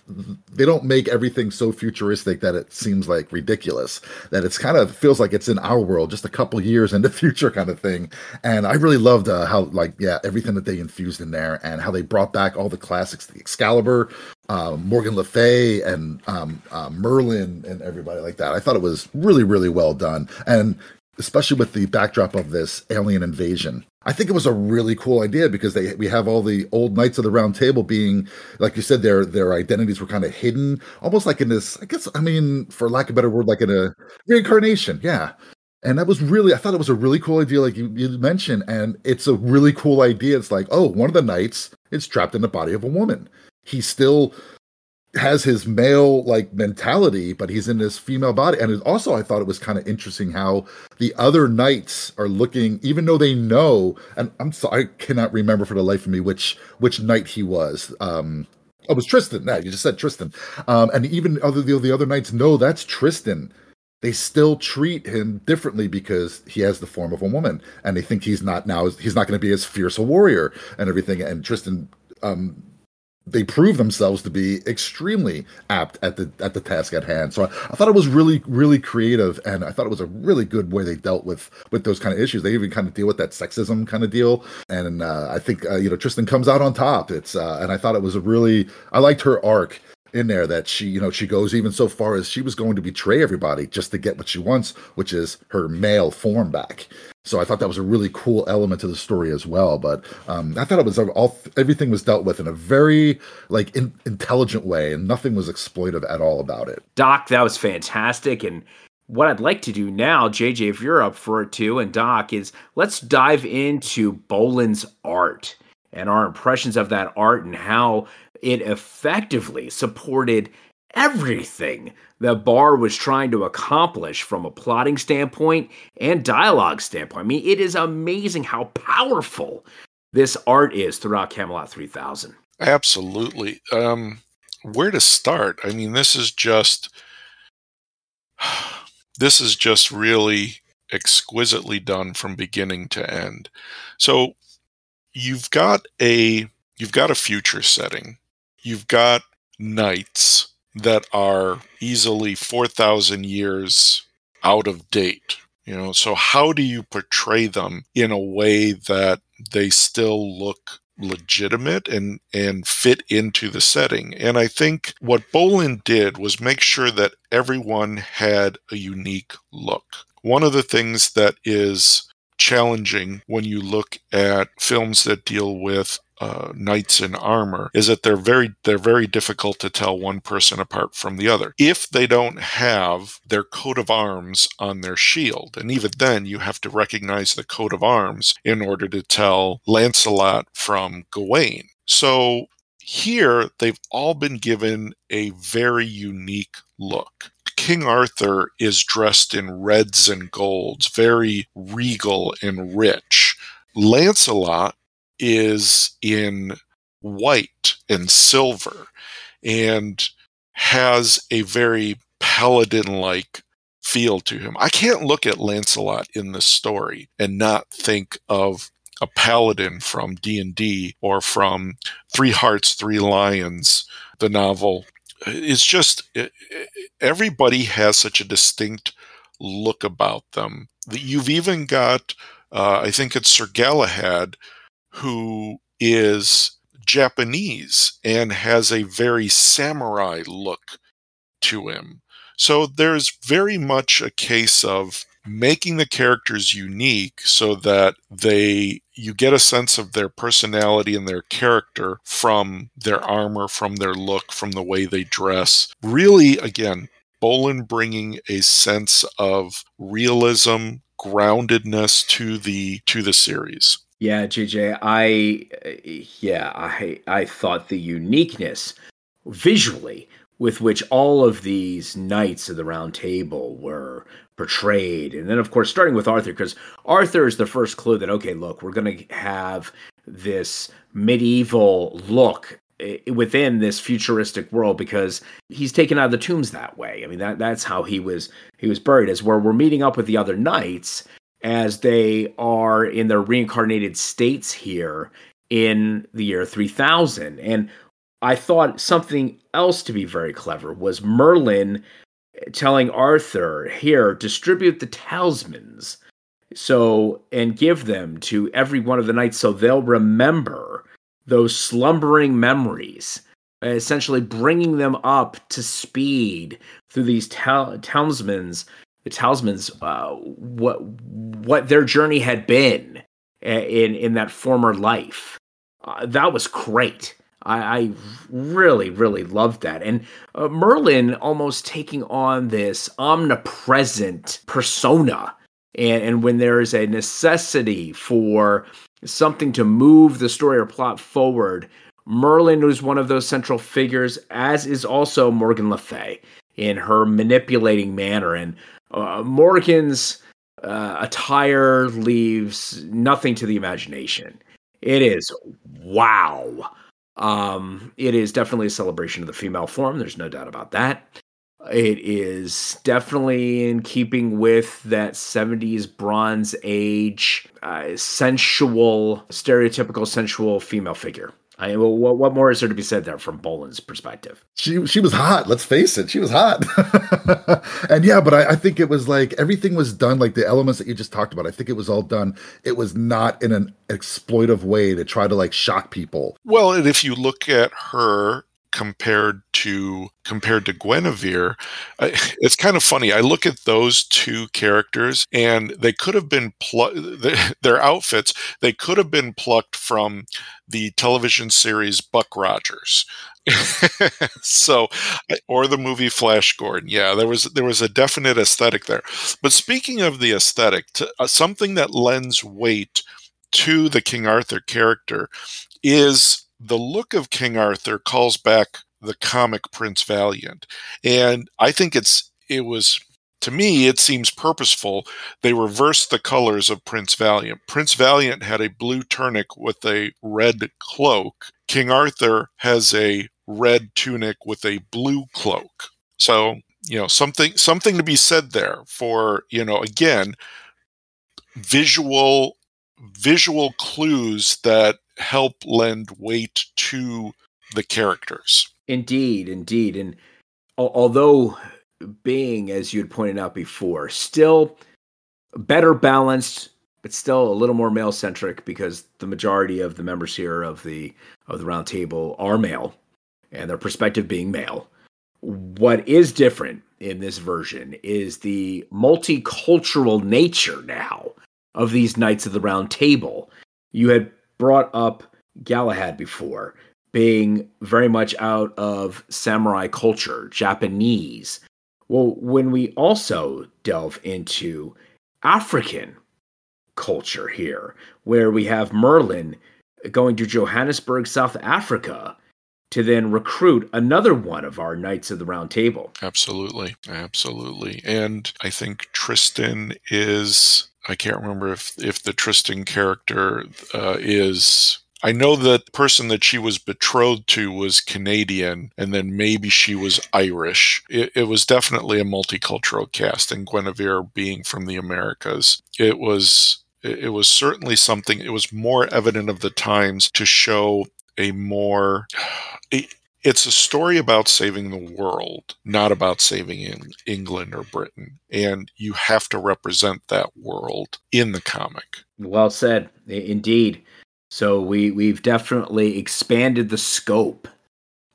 they don't make everything so futuristic that it seems like ridiculous that it's kind of feels like it's in our world just a couple years in the [laughs] future kind of thing. And i really loved uh, how like yeah everything that they infused in there and how they brought back all the classics the excalibur uh, morgan le fay and um, uh, merlin and everybody like that. I thought it was really really well done. And especially with the backdrop of this alien invasion. I think it was a really cool idea because they we have all the old knights of the round table being like you said their their identities were kind of hidden almost like in this I guess I mean for lack of a better word like in a reincarnation yeah. And that was really I thought it was a really cool idea like you, you mentioned and it's a really cool idea. It's like oh one of the knights is trapped in the body of a woman. He's still has his male like mentality, but he's in this female body. And also, I thought it was kind of interesting how the other knights are looking, even though they know. And I'm sorry, I cannot remember for the life of me which which knight he was. Um, oh, it was Tristan. Yeah, you just said Tristan. Um, and even other the, the other knights know that's Tristan. They still treat him differently because he has the form of a woman, and they think he's not now. He's not going to be as fierce a warrior and everything. And Tristan um, they prove themselves to be extremely apt at the at the task at hand. So I, I, thought it was really really creative, and I thought it was a really good way they dealt with with those kind of issues. They even kind of deal with that sexism kind of deal, and uh, I think uh, you know Tristan comes out on top. It's uh, and I thought it was a really I liked her arc in there that she you know she goes even so far as she was going to betray everybody just to get what she wants, which is her male form back. So I thought that was a really cool element to the story as well. But um, I thought it was all everything was dealt with in a very like in, intelligent way, and nothing was exploitive at all about it. Doc, that was fantastic, and what I'd like to do now, JJ, if you're up for it too, and Doc, is let's dive into Bolland's art and our impressions of that art and how it effectively supported everything that Barr was trying to accomplish from a plotting standpoint and dialogue standpoint. I mean, it is amazing how powerful this art is throughout Camelot 3000. Absolutely. Um, where to start? I mean, this is just [sighs] this is just really exquisitely done from beginning to end. So you've got a you've got a future setting. You've got knights that are easily 4,000 years out of date. You know, so how do you portray them in a way that they still look legitimate and and fit into the setting. And I think what Bolland did was make sure that everyone had a unique look. One of the things that is challenging when you look at films that deal with uh, knights in armor is that they're very they're very difficult to tell one person apart from the other. If they don't have their coat of arms on their shield and even then you have to recognize the coat of arms in order to tell Lancelot from Gawain. So here they've all been given a very unique look. King Arthur is dressed in reds and golds, very regal and rich. Lancelot is in white and silver and has a very paladin like feel to him. I can't look at Lancelot in this story and not think of a paladin from D&D or from Three Hearts, Three Lions, the novel. It's just everybody has such a distinct look about them. You've even got, uh, I think it's Sir Galahad, who is Japanese and has a very samurai look to him. So there's very much a case of making the characters unique so that they you get a sense of their personality and their character from their armor from their look from the way they dress really again Bolland bringing a sense of realism groundedness to the to the series yeah, JJ, I uh, yeah, I I thought the uniqueness visually with which all of these knights of the round table were portrayed and then of course starting with Arthur because Arthur is the first clue that okay, look, we're going to have this medieval look eh, within this futuristic world because he's taken out of the tombs that way. I mean that that's how he was he was buried as where we're meeting up with the other knights as they are in their reincarnated states here in the year 3000. And I thought something else to be very clever was Merlin telling Arthur, here, distribute the talismans so and give them to every one of the knights so they'll remember those slumbering memories essentially bringing them up to speed through these tal- talismans the talismans uh, what what their journey had been in in that former life. Uh, that was great. I, I, really really loved that. And uh, merlin almost taking on this omnipresent persona. And and when there is a necessity for something to move the story or plot forward merlin was one of those central figures as is also morgan le fay in her manipulating manner and uh, morgan's uh, attire leaves nothing to the imagination. It is wow. Um it is definitely a celebration of the female form. There's no doubt about that. It is definitely in keeping with that 70s Bronze Age uh, sensual, stereotypical sensual female figure. I mean, well, what, what more is there to be said there from Bolland's perspective? She she was hot. Let's face it, she was hot. [laughs] and yeah, but I, I, think it was like everything was done like the elements that you just talked about. I think it was all done. It was not in an exploitive way to try to like shock people. Well, and if you look at her compared to compared to Guinevere, [laughs] it's kind of funny. I look at those two characters, and they could have been plucked. [laughs] Their outfits they could have been plucked from the television series Buck Rogers. [laughs] so or the movie flash gordon yeah there was there was a definite aesthetic there but speaking of the aesthetic to, uh, something that lends weight to the king arthur character is the look of King Arthur calls back the comic Prince Valiant. And I think it's it was to me it seems purposeful. They reversed the colors of Prince Valiant. Prince Valiant had a blue tunic with a red cloak. King Arthur has a red tunic with a blue cloak. So, you know, something something to be said there for, you know, again, visual visual clues that help lend weight to the characters. Indeed, indeed. And although being, as you had pointed out before, still better balanced, but still a little more male centric because the majority of the members here of the of the round table are male and their perspective being male. What is different in this version is the multicultural nature now of these Knights of the Round Table. You had brought up Galahad before, being very much out of samurai culture, Japanese. Well, when we also delve into African culture here, where we have Merlin going to Johannesburg, South Africa, to then recruit another one of our Knights of the Round Table. Absolutely. Absolutely. And I think Tristan is I can't remember if if the Tristan character uh, is. I know that person that she was betrothed to was Canadian, and then maybe she was Irish. It, it was definitely a multicultural cast, and Guinevere being from the Americas, it was it was certainly something. It was more evident of the times to show a more it's a story about saving the world, not about saving England or Britain. And you have to represent that world in the comic. Well said, indeed. So we we've definitely expanded the scope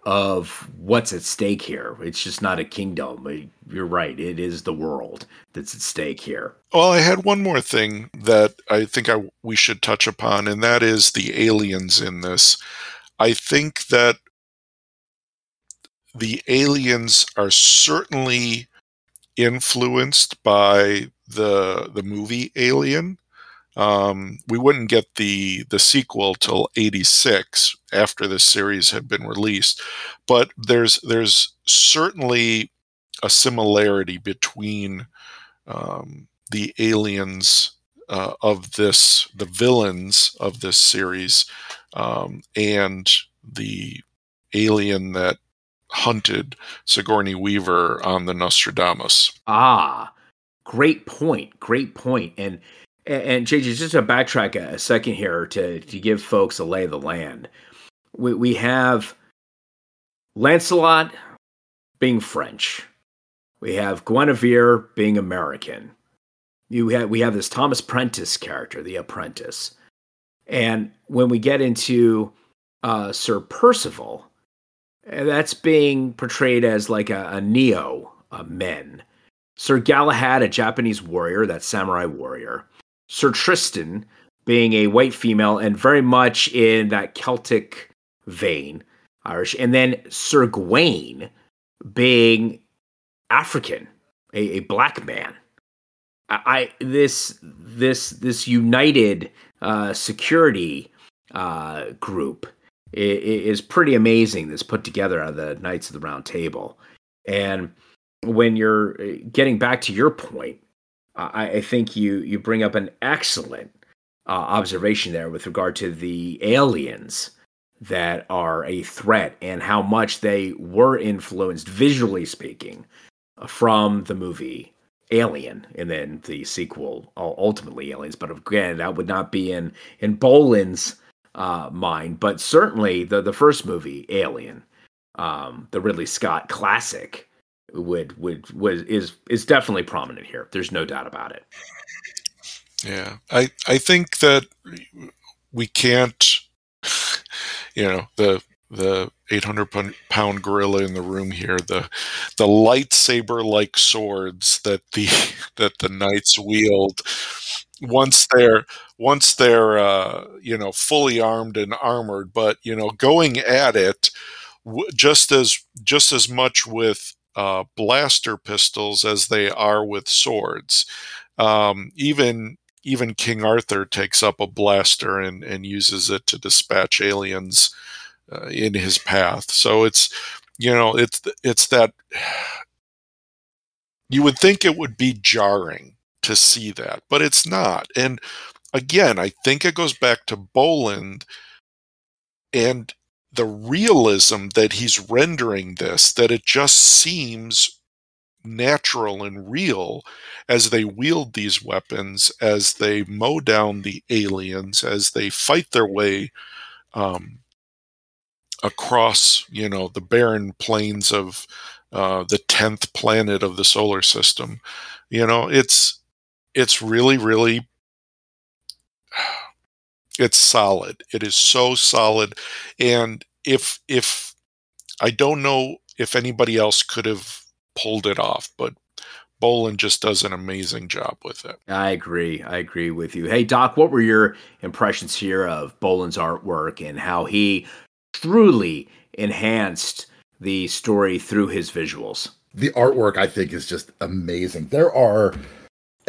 of what's at stake here. It's just not a kingdom. You're right. It is the world that's at stake here. Well, I had one more thing that I think I, we should touch upon, and that is the aliens in this. I think that the aliens are certainly influenced by the the movie Alien. Um, we wouldn't get the the sequel till '86 after the series had been released, but there's there's certainly a similarity between um, the aliens uh, of this, the villains of this series, um, and the alien that hunted Sigourney Weaver on the Nostradamus. Ah, great point. Great point. And And, JJ, just to backtrack a, a second here to to give folks a lay of the land, we we have Lancelot being French. We have Guinevere being American. You have, we have this Thomas Prentice character, the apprentice. And when we get into uh, Sir Percival, eh, that's being portrayed as like a, a neo a men. Sir Galahad, a Japanese warrior, that samurai warrior. Sir Tristan being a white female and very much in that Celtic vein, Irish. And then Sir Gawain being African, a, a black man. I, I this this this united uh, security uh, group is, is pretty amazing. This put together out of the Knights of the Round Table, and when you're uh, getting back to your point, I, I think you you bring up an excellent uh, observation there with regard to the aliens that are a threat and how much they were influenced, visually speaking, from the movie Alien, and then the sequel, ultimately Aliens. But again, that would not be in in Bolland's uh, mind, but certainly the the first movie, Alien, um, the Ridley Scott classic, would would was is is definitely prominent here. There's no doubt about it. Yeah, I I think that we can't, you know, the the 800 pound gorilla in the room here the the lightsaber like swords that the [laughs] that the knights wield once they're once they're uh, you know fully armed and armored but you know going at it just as just as much with uh, blaster pistols as they are with swords um, even even King Arthur takes up a blaster and, and uses it to dispatch aliens uh, in his path. So it's you know it's it's that [sighs] you would think it would be jarring to see that, but it's not. And again, I think it goes back to Bolland and the realism that he's rendering this, that it just seems natural and real as they wield these weapons, as they mow down the aliens, as they fight their way um, across you know the barren plains of uh, the 10th planet of the solar system you know it's it's really really [sighs] it's solid it is so solid and if if i don't know if anybody else could have pulled it off but Bolland just does an amazing job with it. I agree. I agree with you. Hey, Doc, what were your impressions here of Bolland's artwork and how he truly enhanced the story through his visuals. The artwork, I think, is just amazing. There are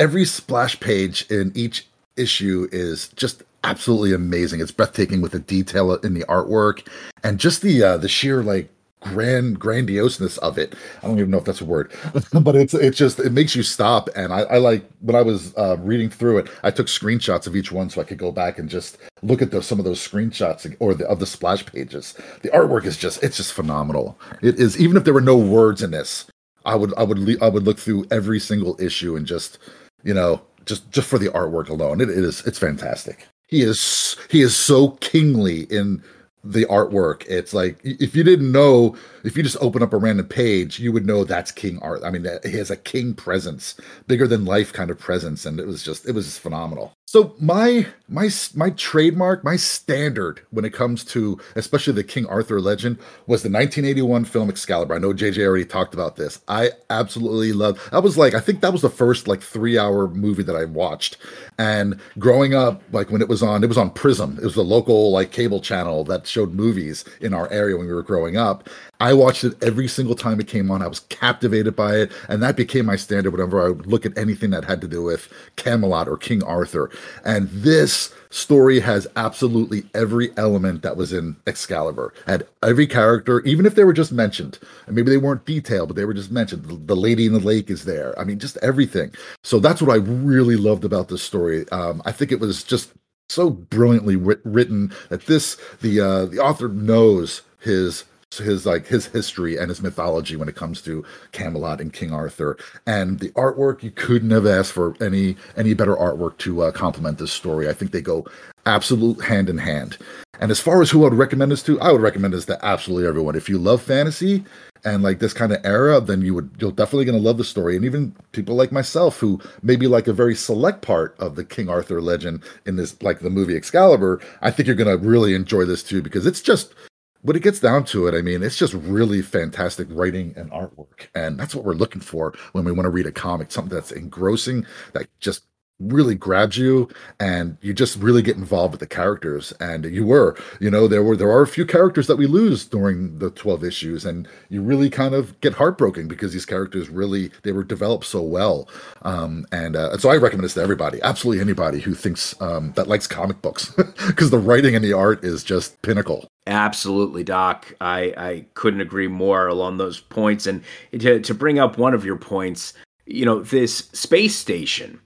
every splash page in each issue is just absolutely amazing. It's breathtaking with the detail in the artwork and just the uh, the sheer like grand grandioseness of it. I don't even know if that's a word, [laughs] but it's it's just it makes you stop. And I, I like when I was uh, reading through it, I took screenshots of each one so I could go back and just look at those some of those screenshots or the of the splash pages. The artwork is just it's just phenomenal. It is even if there were no words in this, I would I would I would look through every single issue and just you know just just for the artwork alone. It, it is it's fantastic. He is he is so kingly in the artwork. It's like if you didn't know, if you just open up a random page, you would know that's King art. I mean, he has a king presence, bigger than life kind of presence, and it was just it was just phenomenal. So my my my trademark, my standard when it comes to especially the King Arthur legend was the 1981 film Excalibur. I know JJ already talked about this. I absolutely love. That was like I think that was the first like 3-hour movie that I watched. And growing up like when it was on it was on Prism. It was the local like cable channel that showed movies in our area when we were growing up. I watched it every single time it came on. I was captivated by it, and that became my standard whenever I would look at anything that had to do with Camelot or King Arthur. And this story has absolutely every element that was in Excalibur. Had every character, even if they were just mentioned, and maybe they weren't detailed, but they were just mentioned. The, the lady in the lake is there. I mean, just everything. So that's what I really loved about this story. Um, I think it was just so brilliantly written that this the uh, the author knows his his like his history and his mythology when it comes to Camelot and King Arthur. And the artwork, you couldn't have asked for any any better artwork to uh, complement this story. I think they go absolute hand in hand. And as far as who I would recommend this to, I would recommend this to absolutely everyone. If you love fantasy and like this kind of era, then you would you're definitely going to love the story. And even people like myself who maybe like a very select part of the King Arthur legend in this like the movie Excalibur, I think you're going to really enjoy this too because it's just when it gets down to it, I mean, it's just really fantastic writing and artwork. And that's what we're looking for when we want to read a comic, something that's engrossing, that just really grabs you and you just really get involved with the characters and you were you know there were there are a few characters that we lose during the 12 issues and you really kind of get heartbroken because these characters really they were developed so well um and, uh, so i recommend this to everybody absolutely anybody who thinks um that likes comic books [laughs] because the writing and the art is just pinnacle Absolutely, Doc. I, I couldn't agree more along those points. And to, to bring up one of your points, you know, this space station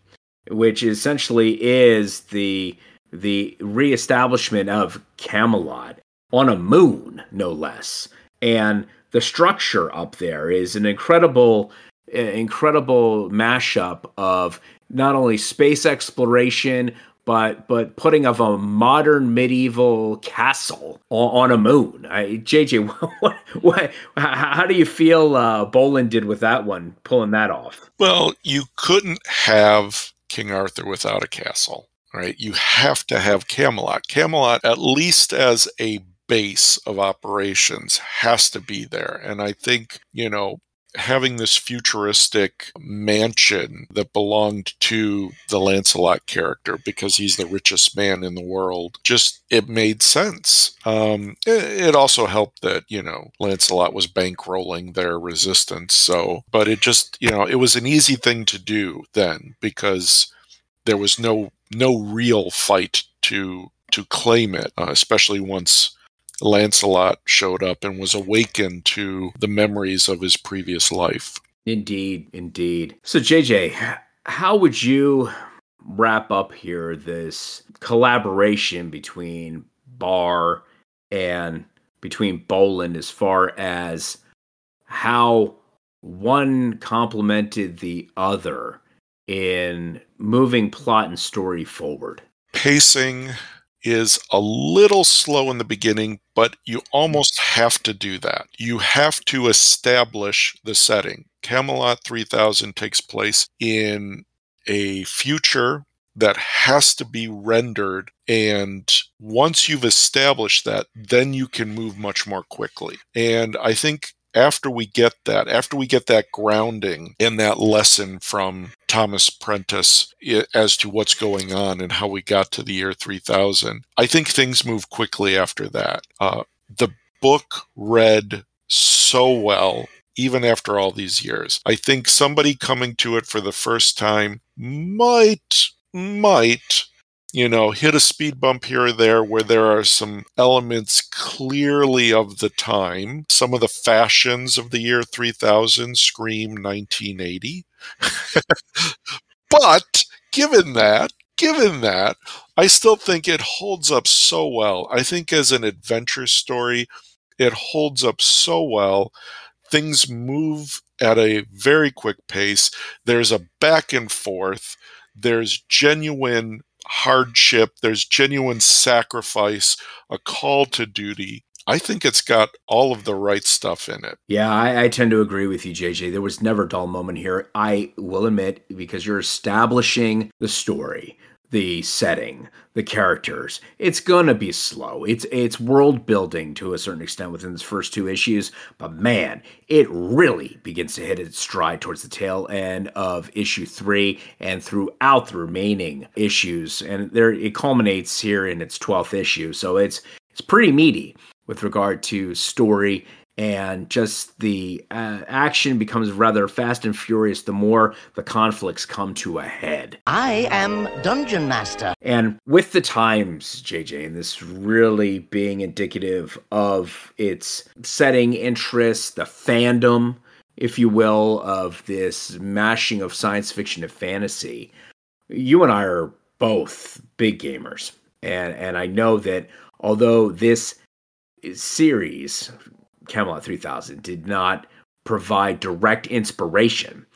which essentially is the the reestablishment of Camelot on a moon, no less. And the structure up there is an incredible, incredible mashup of not only space exploration but but putting of a modern medieval castle on, on a moon. I, JJ, [laughs] what, what, how do you feel uh, Bolland did with that one, pulling that off? Well, you couldn't have King Arthur without a castle, right? You have to have Camelot. Camelot, at least as a base of operations, has to be there. And I think, you know, having this futuristic mansion that belonged to the Lancelot character because he's the richest man in the world. Just it made sense. Um, it, it, also helped that you know Lancelot was bankrolling their resistance. So, but it just you know it was an easy thing to do then because there was no no real fight to to claim it, uh, especially once Lancelot showed up and was awakened to the memories of his previous life. Indeed, indeed. So, JJ, how would you wrap up here this collaboration between Barr and between Bolland as far as how one complemented the other in moving plot and story forward? Pacing is a little slow in the beginning, but you hmm. almost have to do that. You have to establish the setting. Camelot 3000 takes place in a future that has to be rendered. And once you've established that, then you can move much more quickly. And I think after we get that, after we get that grounding in that lesson from Thomas Prentice as to what's going on and how we got to the year 3000, I think things move quickly after that. Uh, the book read so well even after all these years. I think somebody coming to it for the first time might might you know, hit a speed bump here or there where there are some elements clearly of the time. Some of the fashions of the year 3000 scream 1980. [laughs] but given that, given that, I still think it holds up so well. I think as an adventure story, it holds up so well. Things move at a very quick pace. There's a back and forth. There's genuine hardship, there's genuine sacrifice, a call to duty. I think it's got all of the right stuff in it. Yeah, I, I, tend to agree with you, JJ. There was never a dull moment here. I will admit, because you're establishing the story, the setting, the characters. It's gonna be slow. It's it's world building to a certain extent within its first two issues, but man, it really begins to hit its stride towards the tail end of issue three and throughout the remaining issues. And there it culminates here in its twelfth issue. So it's it's pretty meaty with regard to story and just the uh, action becomes rather fast and furious the more the conflicts come to a head. I am Dungeon Master. And with the times, JJ, and this really being indicative of its setting interest, the fandom, if you will, of this mashing of science fiction and fantasy, you and I are both big gamers. And, and I know that although this series Camelot 3000 did not provide direct inspiration.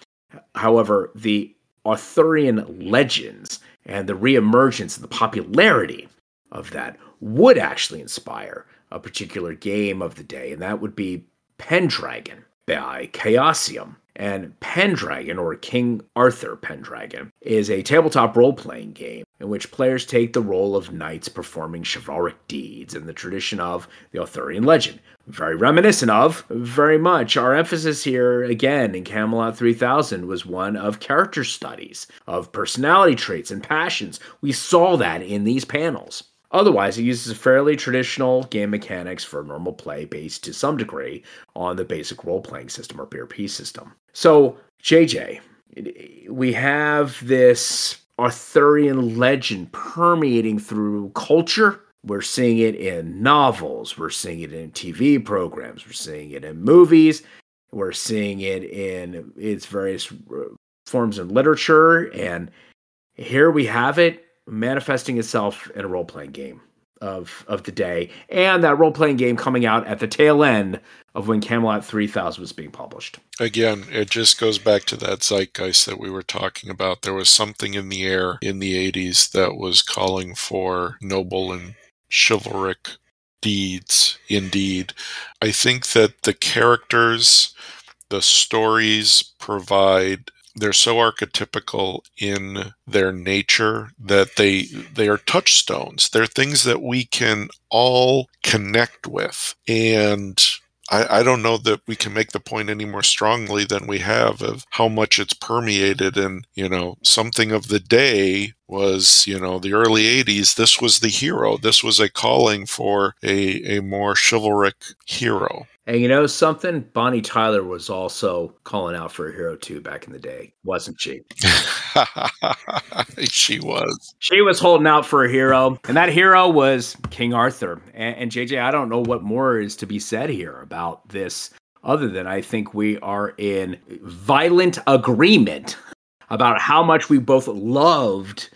However, the Arthurian legends and the reemergence and the popularity of that would actually inspire a particular game of the day, and that would be Pendragon by Chaosium. And Pendragon, or King Arthur Pendragon, is a tabletop role playing game in which players take the role of knights performing chivalric deeds in the tradition of the Arthurian legend. Very reminiscent of, very much. Our emphasis here, again, in Camelot 3000 was one of character studies, of personality traits and passions. We saw that in these panels. Otherwise, it uses fairly traditional game mechanics for normal play based to some degree on the basic role playing system or BRP system. So, JJ, we have this Arthurian legend permeating through culture. We're seeing it in novels, we're seeing it in TV programs, we're seeing it in movies, we're seeing it in its various uh, forms in literature. And here we have it manifesting itself in a role playing game of of the day, and that role playing game coming out at the tail end of when Camelot 3000 was being published. Again, it just goes back to that zeitgeist that we were talking about. There was something in the air in the 80s that was calling for noble and chivalric deeds, indeed. I think that the characters, the stories provide they're so archetypical in their nature that they they are touchstones. They're things that we can all connect with. And I, I, don't know that we can make the point any more strongly than we have of how much it's permeated. And, you know, something of the day was, you know, the early 80s. This was the hero. This was a calling for a, a more chivalric hero. And you know something? Bonnie Tyler was also calling out for a hero too back in the day, wasn't she? [laughs] she was. She was holding out for a hero, and that hero was King Arthur. And, and JJ, I don't know what more is to be said here about this, other than I think we are in violent agreement about how much we both loved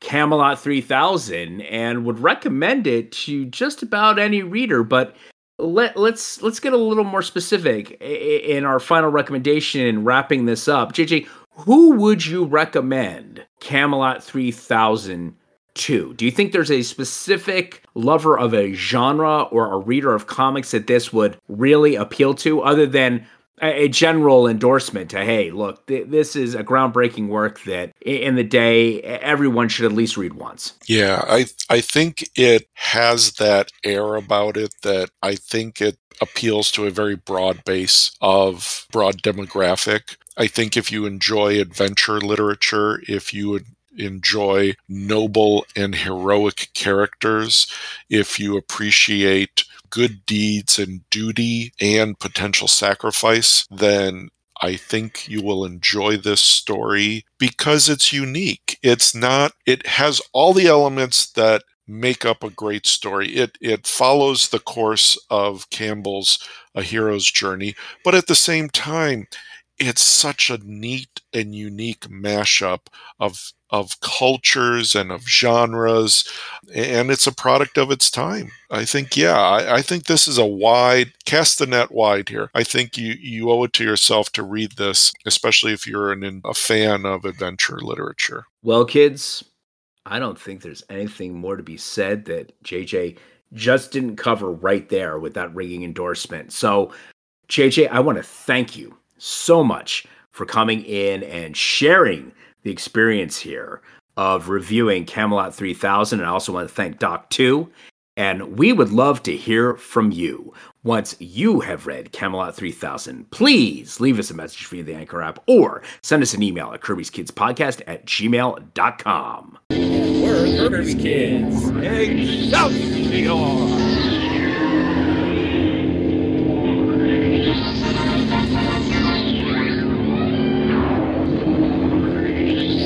Camelot 3000 and would recommend it to just about any reader. But let let's let's get a little more specific in our final recommendation and wrapping this up. Jj who would you recommend camelot 3000 to do you think there's a specific lover of a genre or a reader of comics that this would really appeal to other than a general endorsement to hey look th- this is a groundbreaking work that in the day everyone should at least read once. Yeah i i think it has that air about it that i think it appeals to a very broad base of broad demographic. I think if you enjoy adventure literature if you enjoy noble and heroic characters if you appreciate good deeds and duty and potential sacrifice, then I think you will enjoy this story because it's unique. It's not, it has all the elements that make up a great story. It it follows the course of Campbell's A Hero's Journey, but at the same time, it's such a neat and unique mashup of of cultures and of genres, and it's a product of its time. I think, yeah, I, I, think this is a wide cast the net wide here. I think you you owe it to yourself to read this, especially if you're an, a fan of adventure literature. Well, kids, I don't think there's anything more to be said that JJ just didn't cover right there with that ringing endorsement. So, JJ, I want to thank you so much for coming in and sharing the experience here of reviewing Camelot 3000. And I also want to thank Doc 2. And we would love to hear from you. Once you have read Camelot 3000, please leave us a message via the Anchor app or send us an email at Kirby's Kids Podcast at gmail.com. We're Kirby's Kids. Shout,